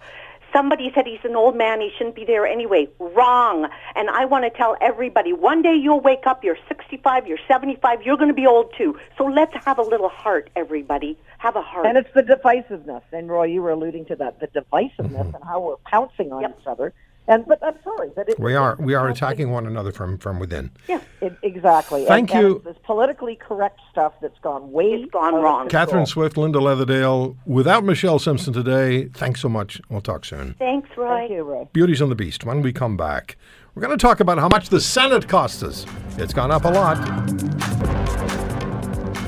Somebody said he's an old man, he shouldn't be there anyway. Wrong. And I want to tell everybody one day you'll wake up, you're 65, you're 75, you're going to be old too. So let's have a little heart, everybody. Have a heart.
And it's the divisiveness. And Roy, you were alluding to that the divisiveness mm-hmm. and how we're pouncing on yep. each other. And but I'm sorry, but it,
we are we are attacking one another from from within.
Yeah, it, exactly.
Thank
and,
you.
And this politically correct stuff that's gone way
it's gone wrong.
Catherine Swift, Linda Leatherdale. Without Michelle Simson today, thanks so much. We'll talk soon.
Thanks, Roy.
Thank you, Roy.
Beauties on the Beast. When we come back, we're going to talk about how much the Senate cost us. It's gone up a lot.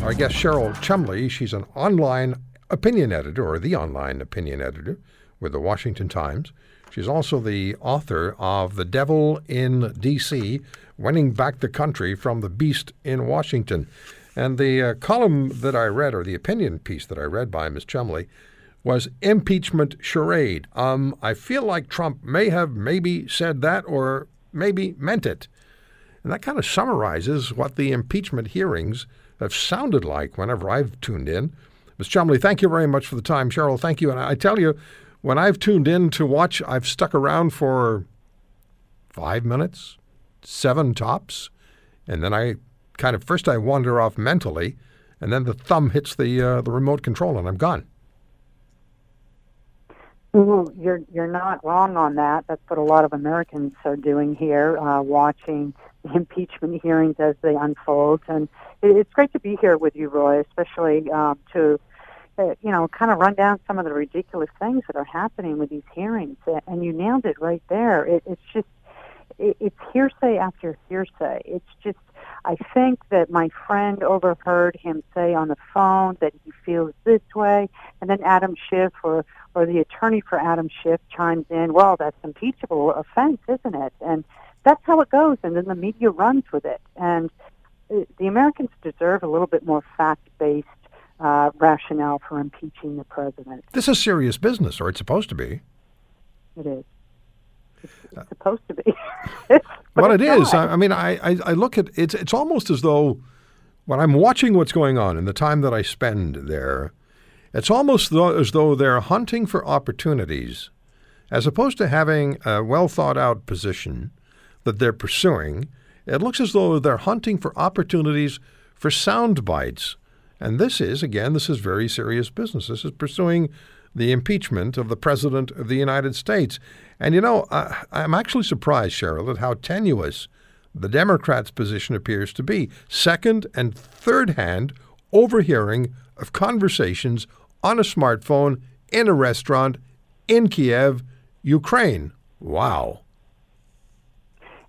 Our guest Cheryl Chumley. She's an online opinion editor, or the online opinion editor, with the Washington Times. She's also the author of The Devil in D.C., Winning Back the Country from the Beast in Washington. And the uh, column that I read, or the opinion piece that I read by Ms. Chumley, was impeachment charade. Um, I feel like Trump may have maybe said that or maybe meant it. And that kind of summarizes what the impeachment hearings have sounded like whenever I've tuned in. Ms. Chumley, thank you very much for the time. Cheryl, thank you. And I tell you, when I've tuned in to watch, I've stuck around for five minutes, seven tops, and then I kind of first I wander off mentally, and then the thumb hits the uh, the remote control, and I'm gone.
Well, you're you're not wrong on that. That's what a lot of Americans are doing here, uh, watching the [LAUGHS] impeachment hearings as they unfold. And it, it's great to be here with you, Roy, especially um, to uh, you know kind of run down some of the ridiculous things that are happening with these hearings. And you nailed it right there. It, it's just it, it's hearsay after hearsay. It's just I think that my friend overheard him say on the phone that he feels this way, and then Adam Schiff or or the attorney for Adam Schiff chimes in, well, that's impeachable offense, isn't it? And that's how it goes, and then the media runs with it. And uh, the Americans deserve a little bit more fact-based uh, rationale for impeaching the president.
This is serious business, or it's supposed to be.
It is. It's, it's supposed to be. [LAUGHS] [LAUGHS]
well, it is. I, I mean, I, I, I look at it's. It's almost as though when I'm watching what's going on in the time that I spend there, it's almost as though they're hunting for opportunities as opposed to having a well thought out position that they're pursuing. It looks as though they're hunting for opportunities for sound bites. And this is, again, this is very serious business. This is pursuing the impeachment of the President of the United States. And you know, I, I'm actually surprised, Cheryl, at how tenuous the Democrats' position appears to be. Second and third hand overhearing of conversations on a smartphone in a restaurant in Kiev, Ukraine. Wow.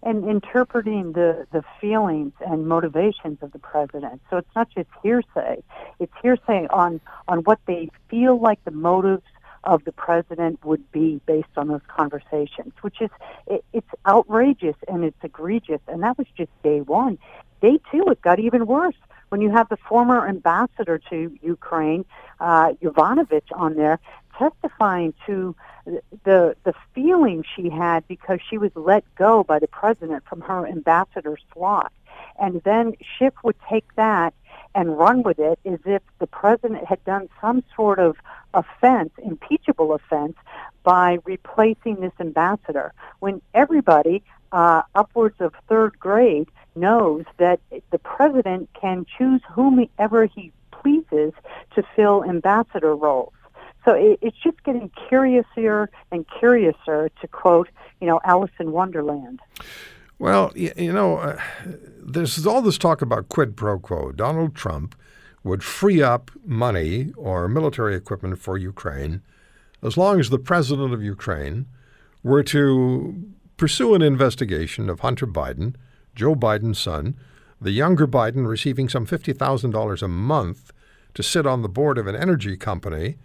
And interpreting the, the feelings and motivations of the president. So it's not just hearsay, it's hearsay on, on what they feel like the motives of the president would be based on those conversations, which is it, it's outrageous and it's egregious. And that was just day one. Day two, it got even worse when you have the former ambassador to Ukraine, uh, Yovanovitch, on there testifying to the the feeling she had because she was let go by the president from her ambassador slot, and then Schiff would take that and run with it as if the president had done some sort of offense, impeachable offense, by replacing this ambassador. When everybody, uh, upwards of third grade, knows that the president can choose whomever he pleases to fill ambassador roles. So it, it's just getting curiouser and curiouser, to quote, you know, Alice in Wonderland.
Well, you know, uh, there's all this talk about quid pro quo. Donald Trump would free up money or military equipment for Ukraine as long as the president of Ukraine were to pursue an investigation of Hunter Biden Joe Biden's son, the younger Biden receiving some $50,000 a month to sit on the board of an energy company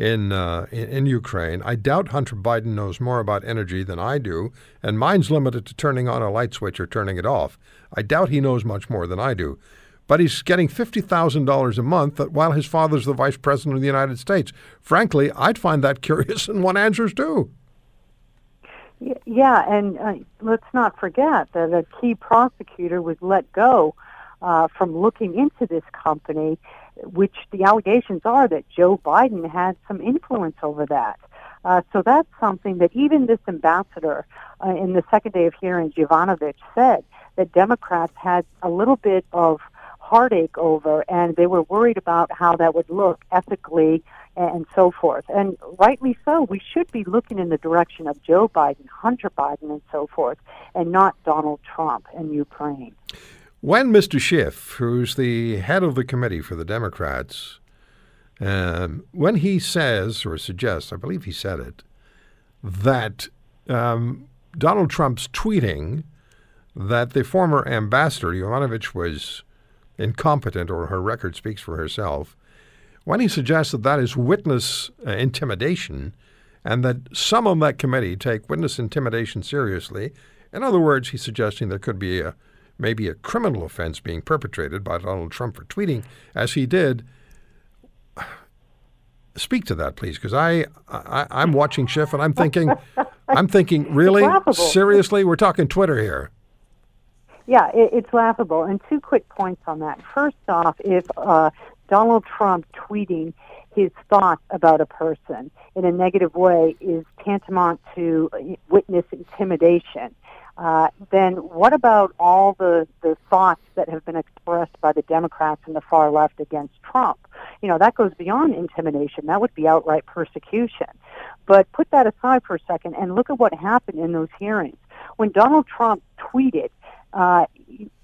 in, uh, in, in Ukraine. I doubt Hunter Biden knows more about energy than I do, and mine's limited to turning on a light switch or turning it off. I doubt he knows much more than I do. But he's getting $50,000 a month while his father's the vice president of the United States. Frankly, I'd find that [LAUGHS] curious and want answers too.
Yeah, and uh, let's not forget that a key prosecutor was let go uh, from looking into this company, which the allegations are that Joe Biden had some influence over that. Uh, so that's something that even this ambassador uh, in the second day of hearings, Yovanovitch, said that Democrats had a little bit of heartache over, and they were worried about how that would look ethically and so forth. And rightly so, we should be looking in the direction of Joe Biden, Hunter Biden, and so forth, and not Donald Trump and Ukraine.
When Mr. Schiff, who's the head of the committee for the Democrats, um, when he says or suggests, I believe he said it, that um, Donald Trump's tweeting that the former ambassador, Yovanovitch, was incompetent or her record speaks for herself, when he suggests that that is witness uh, intimidation and that some on that committee take witness intimidation seriously, in other words, he's suggesting there could be a maybe a criminal offense being perpetrated by Donald Trump for tweeting as he did. Speak to that, please, because I, I I'm watching Schiff and I'm thinking, [LAUGHS] I'm thinking, really, seriously, we're talking Twitter here.
Yeah, it, it's laughable. And two quick points on that. First off, if uh, Donald Trump tweeting his thoughts about a person in a negative way is tantamount to witness intimidation, uh, then what about all the, the thoughts that have been expressed by the Democrats and the far left against Trump? You know, that goes beyond intimidation. That would be outright persecution. But put that aside for a second and look at what happened in those hearings. When Donald Trump tweeted uh,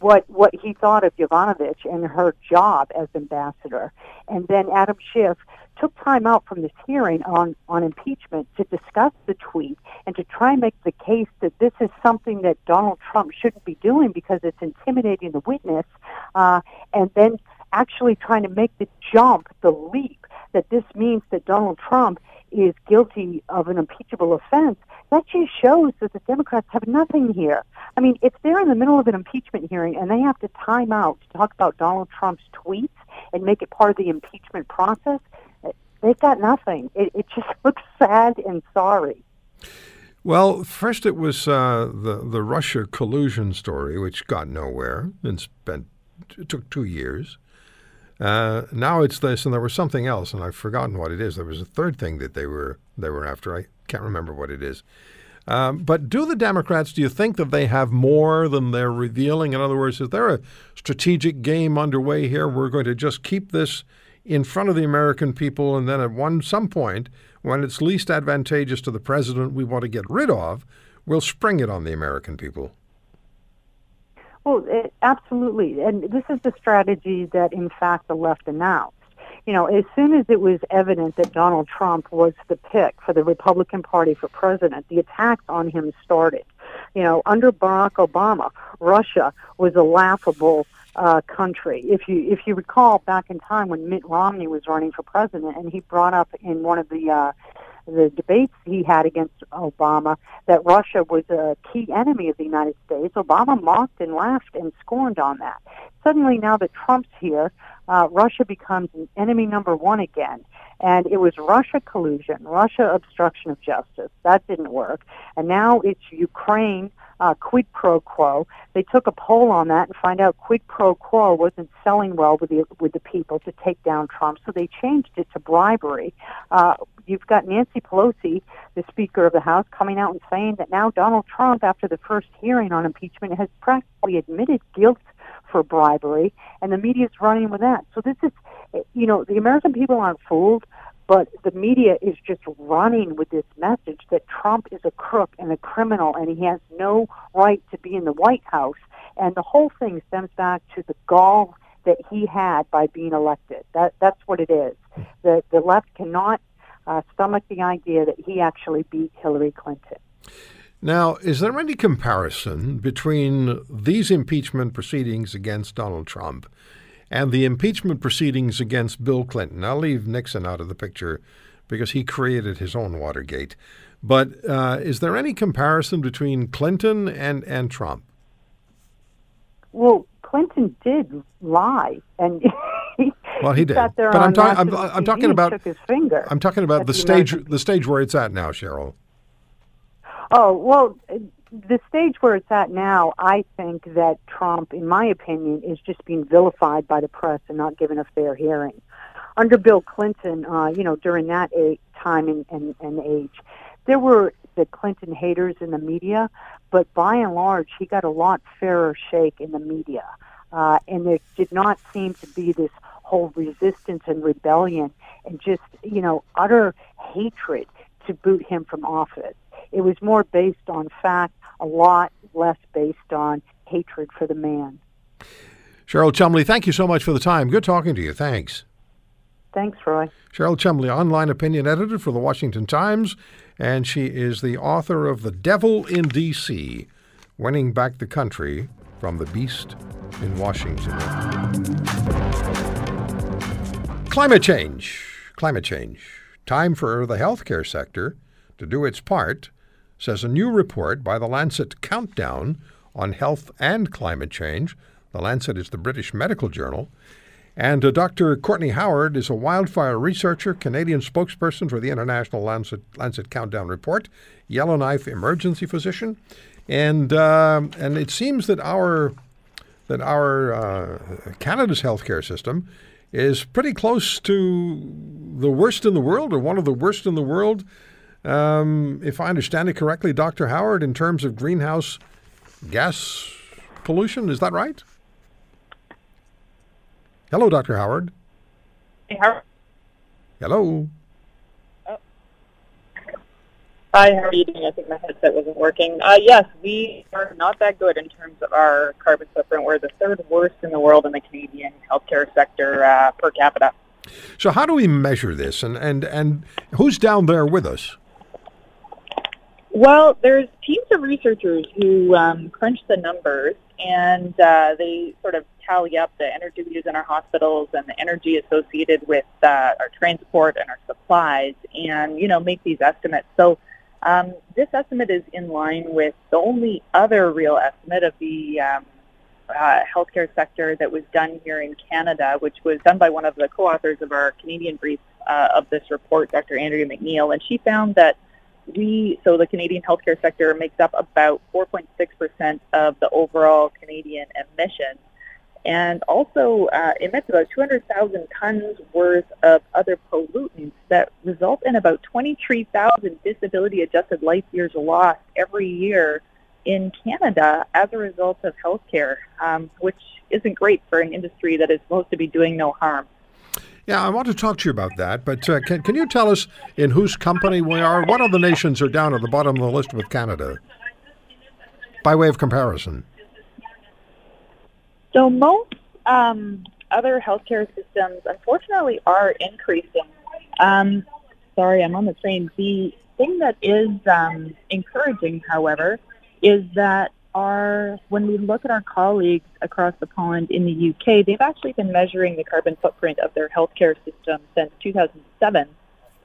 what what he thought of Yovanovitch and her job as ambassador, and then Adam Schiff took time out from this hearing on, on impeachment to discuss the tweet and to try and make the case that this is something that Donald Trump shouldn't be doing because it's intimidating the witness, uh, and then actually trying to make the jump, the leap, that this means that Donald Trump is guilty of an impeachable offense, that just shows that the Democrats have nothing here. I mean, if they're in the middle of an impeachment hearing and they have to time out to talk about Donald Trump's tweets and make it part of the impeachment process, they've got nothing. It, it just [LAUGHS] looks sad and sorry.
Well, first it was uh, the the Russia collusion story, which got nowhere and spent it took two years. Uh, now it's this, and there was something else, and I've forgotten what it is. There was a third thing that they were they were after. I can't remember what it is. Um, but do the Democrats, do you think that they have more than they're revealing? In other words, is there a strategic game underway here? We're going to just keep this in front of the American people, and then at one some point, when it's least advantageous to the president we want to get rid of, we'll spring it on the American people.
Well, it, absolutely. And this is the strategy that, in fact, the left announced. You know, as soon as it was evident that Donald Trump was the pick for the Republican Party for president, the attacks on him started. You know, under Barack Obama, Russia was a laughable uh, country. If you if you recall back in time when Mitt Romney was running for president, and he brought up in one of the uh, the debates he had against Obama that Russia was a key enemy of the United States, Obama mocked and laughed and scorned on that. Suddenly, now that Trump's here, uh, Russia becomes enemy number one again. And it was Russia collusion, Russia obstruction of justice. That didn't work. And now it's Ukraine uh, quid pro quo. They took a poll on that and find out quid pro quo wasn't selling well with the with the people to take down Trump, so they changed it to bribery. Uh, you've got Nancy Pelosi, the Speaker of the House, coming out and saying that now Donald Trump, after the first hearing on impeachment, has practically admitted guilt for bribery, and the media is running with that. So this is, you know, the American people aren't fooled. But the media is just running with this message that Trump is a crook and a criminal and he has no right to be in the White House. And the whole thing stems back to the gall that he had by being elected. That that's what it is. The the left cannot uh, stomach the idea that he actually beat Hillary Clinton.
Now, is there any comparison between these impeachment proceedings against Donald Trump and the impeachment proceedings against Bill Clinton. I'll leave Nixon out of the picture because he created his own Watergate. But uh, is there any comparison between Clinton and, and Trump?
Well, Clinton did lie, and [LAUGHS] he,
well, he,
he
did.
But
I'm,
ta-
I'm, I'm talking about I'm talking about the stage
American
the stage where it's at now, Cheryl.
Oh well, the stage where it's at now, I think that Trump, in my opinion, is just being vilified by the press and not given a fair hearing. Under Bill Clinton, uh, you know, during that time and, and, and age, there were the Clinton haters in the media, but by and large, he got a lot fairer shake in the media. Uh, and there did not seem to be this whole resistance and rebellion and just, you know, utter hatred to boot him from office. It was more based on fact, a lot less based on hatred for the man.
Cheryl Chumley, thank you so much for the time. Good talking to you. Thanks.
Thanks, Roy.
Cheryl Chumley, online opinion editor for the Washington Times, and she is the author of The Devil in D.C. Winning Back the Country from the Beast in Washington. Climate change. Climate change. Time for the healthcare sector to do its part says a new report by the Lancet Countdown on Health and Climate Change. The Lancet is the British medical journal. And uh, Dr. Courtney Howard is a wildfire researcher, Canadian spokesperson for the International Lancet, Lancet Countdown Report, Yellowknife emergency physician. And, uh, and it seems that our, that our uh, Canada's healthcare system is pretty close to the worst in the world, or one of the worst in the world. Um, if I understand it correctly, Dr. Howard, in terms of greenhouse gas pollution, is that right? Hello, Dr. Howard.
Hey, Howard.
Hello.
hi, how are you doing? I think my headset wasn't working. Uh, yes, we are not that good in terms of our carbon footprint. We're the third worst in the world in the Canadian healthcare sector uh, per capita.
So, how do we measure this, and and and who's down there with us?
Well, there's teams of researchers who um, crunch the numbers and uh, they sort of tally up the energy we use in our hospitals and the energy associated with uh, our transport and our supplies, and you know make these estimates. So um, this estimate is in line with the only other real estimate of the um, uh, healthcare sector that was done here in Canada, which was done by one of the co-authors of our Canadian brief uh, of this report, Dr. Andrea MacNeill, and she found that we, so the Canadian healthcare sector makes up about 4.6% of the overall Canadian emissions and also uh, emits about 200,000 tons worth of other pollutants that result in about 23,000 disability adjusted life years lost every year in Canada as a result of healthcare, um, which isn't great for an industry that is supposed to be doing no harm.
Yeah, I want to talk to you about that, but uh, can, can you tell us in whose company we are? What other nations are down at the bottom of the list with Canada, by way of comparison?
So most um, other healthcare systems, unfortunately, are increasing. Um, sorry, I'm on the train. The thing that is um, encouraging, however, is that our when we look at our colleagues across the pond in the UK, they've actually been measuring the carbon footprint of their healthcare system since 2007,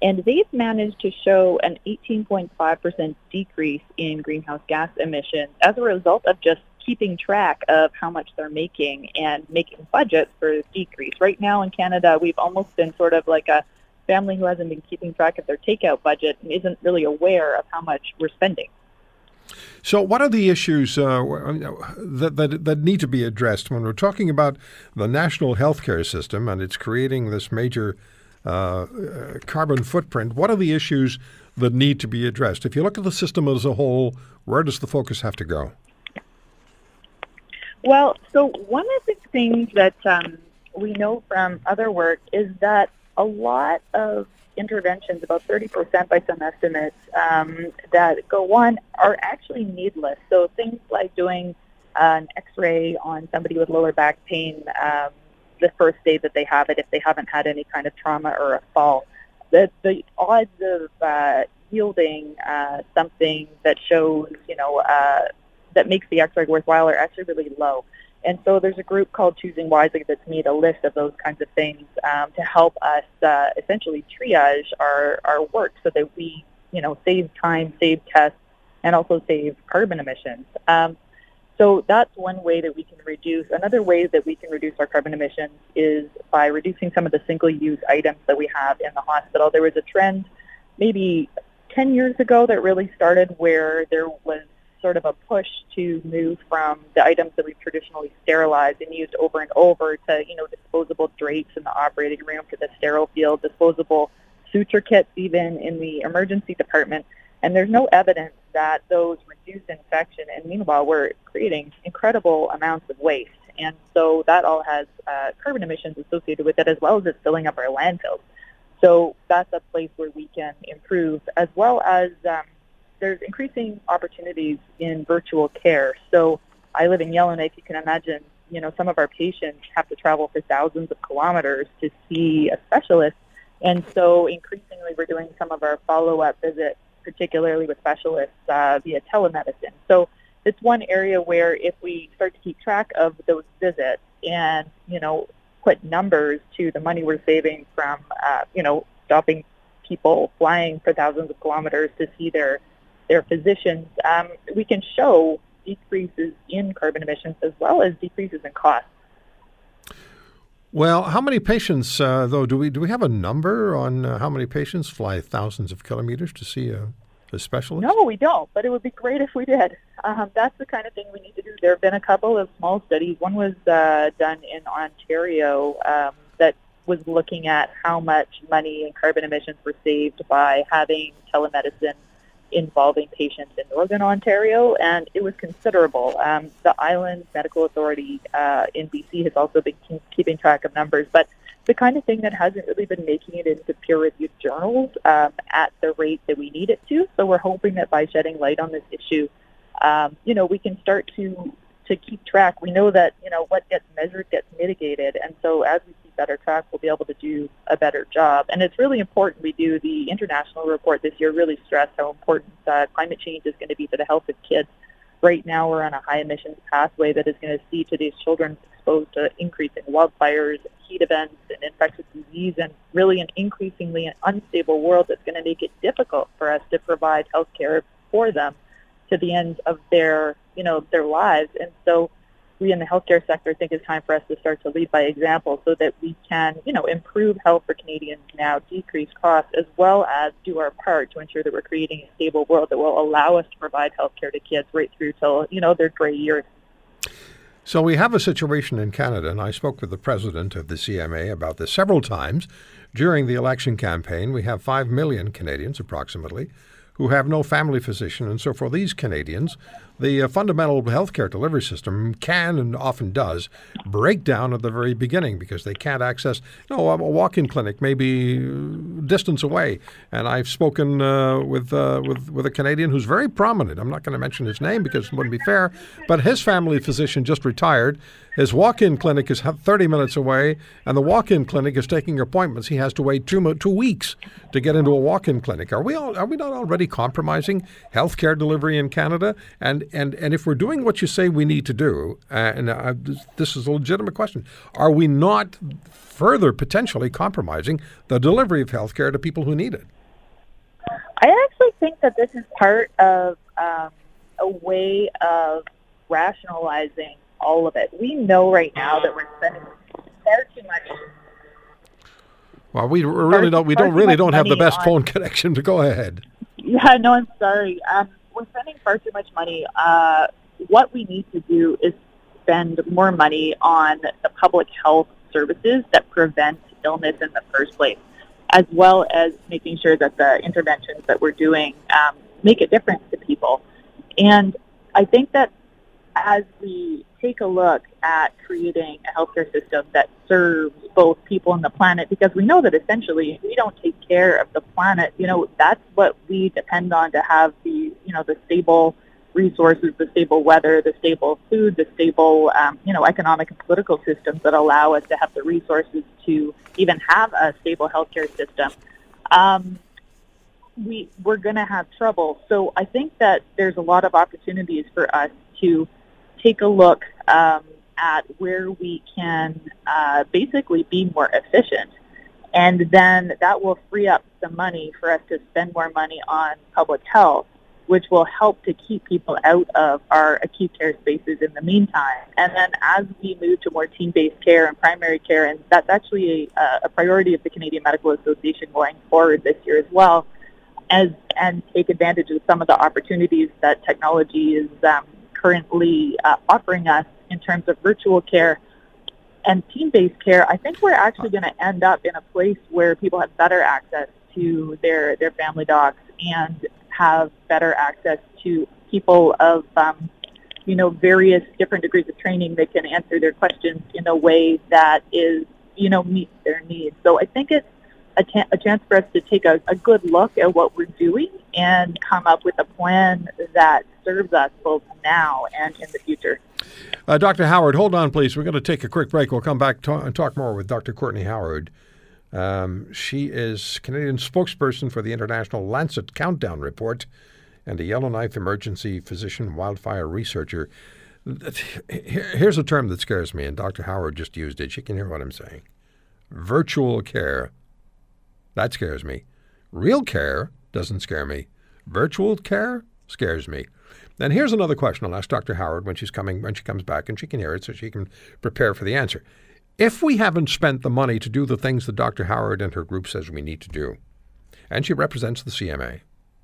and they've managed to show an 18.5% decrease in greenhouse gas emissions as a result of just keeping track of how much they're making and making budgets for decrease. Right now in Canada, we've almost been sort of like a family who hasn't been keeping track of their takeout budget and isn't really aware of how much we're spending.
So, what are the issues uh, that, that, that need to be addressed when we're talking about the national healthcare system and it's creating this major uh, carbon footprint? What are the issues that need to be addressed? If you look at the system as a whole, where does the focus have to go?
Well, so one of the things that um, we know from other work is that a lot of interventions, about 30% by some estimates, um, that go on are actually needless. So things like doing an X-ray on somebody with lower back pain um, the first day that they have it, if they haven't had any kind of trauma or a fall, the, the odds of uh, yielding uh, something that shows, you know, uh, that makes the X-ray worthwhile are actually really low. And so there's a group called Choosing Wisely that's made a list of those kinds of things um, to help us uh, essentially triage our, our work so that we, you know, save time, save tests, and also save carbon emissions. Um, so that's one way that we can reduce. Another way that we can reduce our carbon emissions is by reducing some of the single-use items that we have in the hospital. There was a trend maybe 10 years ago that really started where there was sort of a push to move from the items that we've traditionally sterilized and used over and over to, you know, disposable drapes in the operating room to the sterile field, disposable suture kits even in the emergency department. And there's no evidence that those reduce infection. And meanwhile, we're creating incredible amounts of waste. And so that all has uh, carbon emissions associated with it, as well as it's filling up our landfills. So that's a place where we can improve, as well as um, there's increasing opportunities in virtual care. So I live in Yellowknife. You can imagine, you know, some of our patients have to travel for thousands of kilometers to see a specialist. And so increasingly we're doing some of our follow-up visits, particularly with specialists uh, via telemedicine. So it's one area where if we start to keep track of those visits and, you know, put numbers to the money we're saving from, uh, you know, stopping people flying for thousands of kilometers to see their their physicians, um, we can show decreases in carbon emissions as well as decreases in costs.
Well, how many patients, uh, though, do we do we have a number on uh, how many patients fly thousands of kilometers to see a, a specialist?
No, we don't. But it would be great if we did. Um, that's the kind of thing we need to do. There have been a couple of small studies. One was uh, done in Ontario um, that was looking at how much money and carbon emissions were saved by having telemedicine involving patients in Northern Ontario, and it was considerable. Um, the Island Medical Authority uh, in BC has also been keeping track of numbers, but the kind of thing that hasn't really been making it into peer-reviewed journals um, at the rate that we need it to. So we're hoping that by shedding light on this issue, um, you know, we can start to to keep track. We know that you know what gets measured gets mitigated, and so as we keep better track, we'll be able to do a better job. And it's really important we do. The international report this year really stressed how important uh, climate change is going to be for the health of kids. Right now, we're on a high emissions pathway that is going to see today's children exposed to increasing wildfires, heat events, and infectious disease, and really an increasingly unstable world that's going to make it difficult for us to provide health care for them to the end of their, you know, their lives. And so we in the healthcare sector think it's time for us to start to lead by example so that we can, you know, improve health for Canadians now, decrease costs, as well as do our part to ensure that we're creating a stable world that will allow us to provide healthcare to kids right through till, you know, their gray years.
So we have a situation in Canada, and I spoke with the president of the CMA about this several times during the election campaign. We have 5 million Canadians, approximately, who have no family physician. And so for these Canadians, the uh, fundamental healthcare delivery system can and often does break down at the very beginning because they can't access. No, a walk-in clinic may be uh, distance away, and I've spoken uh, with uh, with with a Canadian who's very prominent. I'm not going to mention his name because it wouldn't be fair, but his family physician just retired. His walk-in clinic is 30 minutes away, and the walk-in clinic is taking appointments. He has to wait two two weeks to get into a walk-in clinic. Are we all, are we not already compromising healthcare delivery in Canada? And and and if we're doing what you say we need to do, uh, and uh, this is a legitimate question, are we not further potentially compromising the delivery of health care to people who need it?
I actually think that this is part of um, a way of rationalizing all of it. We know right now that we're spending far too much
well, we really don't. We don't really don't have the best phone [LAUGHS] connection. To go ahead.
Yeah, no, I'm sorry. Um, we're spending far too much money. Uh, what we need to do is spend more money on the public health services that prevent illness in the first place, as well as making sure that the interventions that we're doing um, make a difference to people. And I think that as we take a look at creating a healthcare system that serves both people and the planet, because we know that essentially if we don't take care of the planet, you know, that's what we depend on to have the, you know, the stable resources, the stable weather, the stable food, the stable, um, you know, economic and political systems that allow us to have the resources to even have a stable healthcare system. Um, we we're going to have trouble. So I think that there's a lot of opportunities for us to take a look um, at where we can uh, basically be more efficient. And then that will free up some money for us to spend more money on public health, which will help to keep people out of our acute care spaces in the meantime. And then as we move to more team-based care and primary care, and that's actually a, a priority of the Canadian Medical Association going forward this year as well, as and take advantage of some of the opportunities that technology is um, currently uh, offering us in terms of virtual care and team-based care, I think we're actually going to end up in a place where people have better access to their, their family docs and have better access to people of, um, you know, various different degrees of training that can answer their questions in a way that is, you know, meets their needs. So I think it's a, chance for us to take a, a good look at what we're doing and come up with a plan that serves us both now and in the future.
Uh, Dr. Howard, hold on, please. We're going to take a quick break. We'll come back and talk more with Dr. Courtney Howard. Um, she is Canadian spokesperson for the International Lancet Countdown Report and a Yellowknife emergency physician wildfire researcher. Here's a term that scares me, and Dr. Howard just used it. She can hear what I'm saying. Virtual care that scares me. Real care doesn't scare me. Virtual care scares me. And here's another question I'll ask Dr. Howard when she's coming when she comes back and she can hear it so she can prepare for the answer. If we haven't spent the money to do the things that Dr. Howard and her group says we need to do, and she represents the CMA,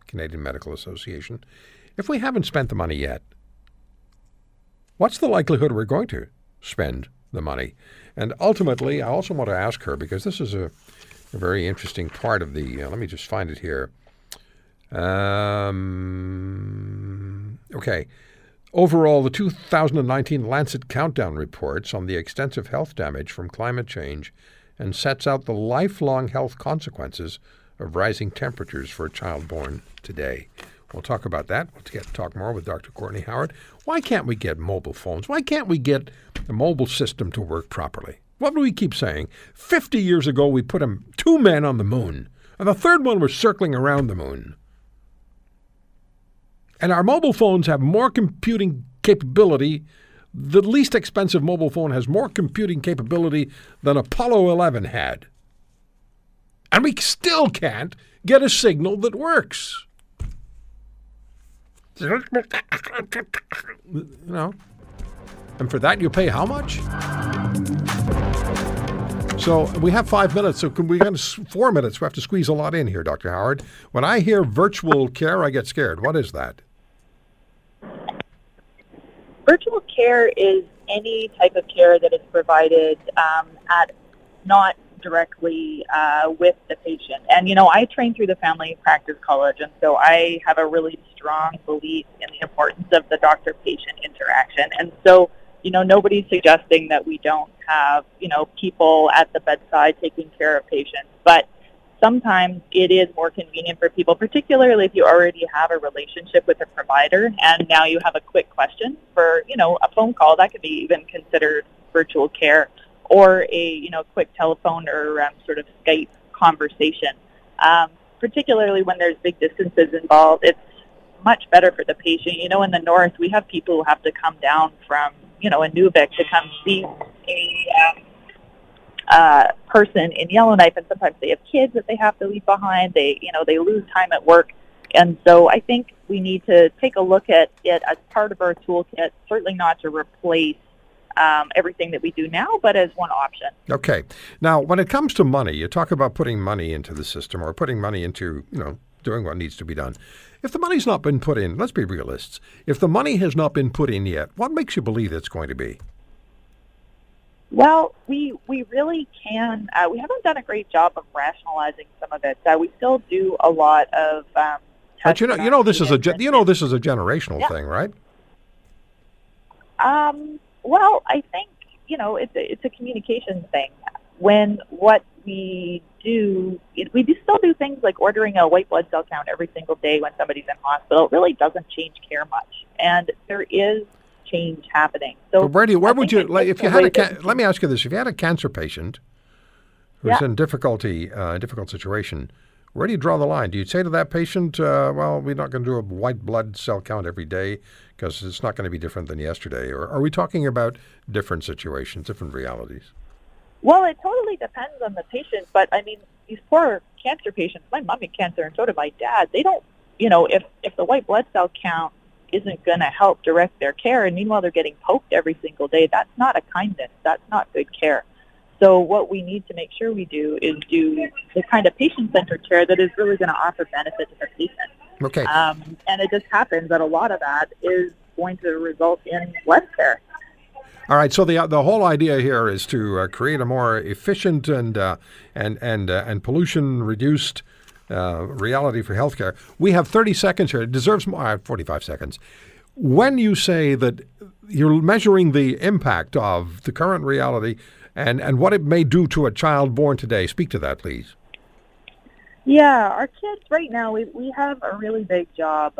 Canadian Medical Association, if we haven't spent the money yet, what's the likelihood we're going to spend the money. And ultimately, I also want to ask her because this is a, a very interesting part of the. Uh, let me just find it here. Um, okay. Overall, the 2019 Lancet Countdown reports on the extensive health damage from climate change and sets out the lifelong health consequences of rising temperatures for a child born today. We'll talk about that. We'll get talk more with Dr. Courtney Howard. Why can't we get mobile phones? Why can't we get the mobile system to work properly? What do we keep saying? 50 years ago, we put two men on the moon, and the third one was circling around the moon. And our mobile phones have more computing capability. The least expensive mobile phone has more computing capability than Apollo 11 had. And we still can't get a signal that works. You know? And for that, you pay how much? So we have five minutes. So can we got four minutes. We have to squeeze a lot in here, Dr. Howard. When I hear virtual care, I get scared. What is that?
Virtual care is any type of care that is provided um, at not directly uh, with the patient. And, you know, I trained through the Family Practice College, and so I have a really strong belief in the importance of the doctor patient interaction. And so, you know, nobody's suggesting that we don't have, you know, people at the bedside taking care of patients. But sometimes it is more convenient for people, particularly if you already have a relationship with a provider and now you have a quick question for, you know, a phone call that could be even considered virtual care or a, you know, quick telephone or um, sort of Skype conversation. Um, particularly when there's big distances involved, it's much better for the patient. You know, in the north, we have people who have to come down from, you know, Inuvik to come see a um, uh, person in Yellowknife, and sometimes they have kids that they have to leave behind. They, you know, they lose time at work, and so I think we need to take a look at it as part of our toolkit. Certainly not to replace um, everything that we do now, but as one option.
Okay. Now, when it comes to money, you talk about putting money into the system or putting money into, you know, doing what needs to be done. If the money's not been put in, let's be realists. If the money has not been put in yet, what makes you believe it's going to be?
Well, we we really can. Uh, we haven't done a great job of rationalizing some of it. Uh, we still do a lot of. Um,
but you know, you know, this is a you know this is a generational
yeah.
thing, right?
Um. Well, I think you know it's a, it's a communication thing. When what we do, we do still do things like ordering a white blood cell count every single day when somebody's in hospital. It really doesn't change care much, and there is change happening. So
but where do where would you like if you had a ca- let me ask you this: if you had a cancer patient who's yeah. in difficulty, uh, difficult situation, where do you draw the line? Do you say to that patient, uh, "Well, we're not going to do a white blood cell count every day because it's not going to be different than yesterday," or are we talking about different situations, different realities?
Well, it totally depends on the patient, but I mean, these poor cancer patients. My mom had cancer, and so did my dad. They don't, you know, if if the white blood cell count isn't going to help direct their care. And meanwhile, they're getting poked every single day. That's not a kindness. That's not good care. So what we need to make sure we do is do the kind of patient-centered care that is really going to offer benefit to the patient.
Okay.
Um, and it just happens that a lot of that is going to result in less care.
All right. So the the whole idea here is to uh, create a more efficient and uh, and and uh, and pollution reduced uh, reality for healthcare. We have 30 seconds here. It deserves more. Uh, 45 seconds. When you say that you're measuring the impact of the current reality and, and what it may do to a child born today, speak to that, please.
Yeah, our kids right now, we, we have a really big job.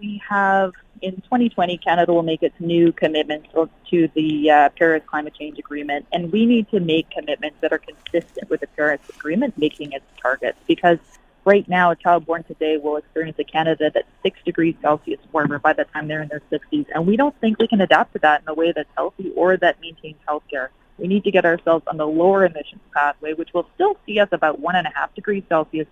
We have, in 2020, Canada will make its new commitments to the uh, Paris Climate Change Agreement, and we need to make commitments that are consistent with the Paris Agreement making its targets because right now, a child born today will experience a Canada that's six degrees Celsius warmer by the time they're in their 60s. And we don't think we can adapt to that in a way that's healthy or that maintains healthcare. We need to get ourselves on the lower emissions pathway, which will still see us about one and a half degrees Celsius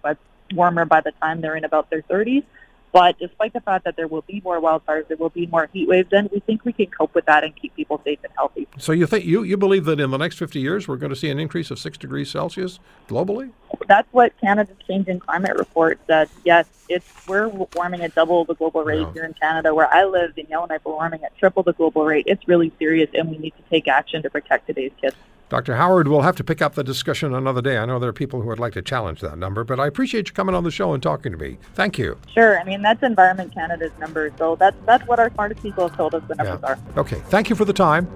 warmer by the time they're in about their 30s. But despite the fact that there will be more wildfires, there will be more heat waves, then we think we can cope with that and keep people safe and healthy.
So you think you, you believe that in the next 50 years we're going to see an increase of six degrees Celsius globally?
That's what Canada's changing climate report said. Yes, it's we're warming at double the global rate here in Canada. Where I live in Yellowknife, we're warming at triple the global rate. It's really serious, and we need to take action to protect today's kids.
Dr. Howard, we'll have to pick up the discussion another day. I know there are people who would like to challenge that number, but I appreciate you coming on the show and talking to me. Thank you.
Sure, I mean that's Environment Canada's number, so that's that's what our smartest people have told us the numbers are.
Okay, thank you for the time.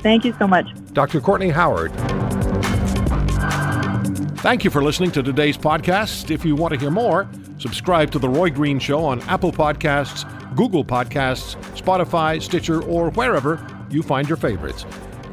Thank you so much.
Dr. Courtney Howard. Thank you for listening to today's podcast. If you want to hear more, subscribe to The Roy Green Show on Apple Podcasts, Google Podcasts, Spotify, Stitcher, or wherever you find your favorites.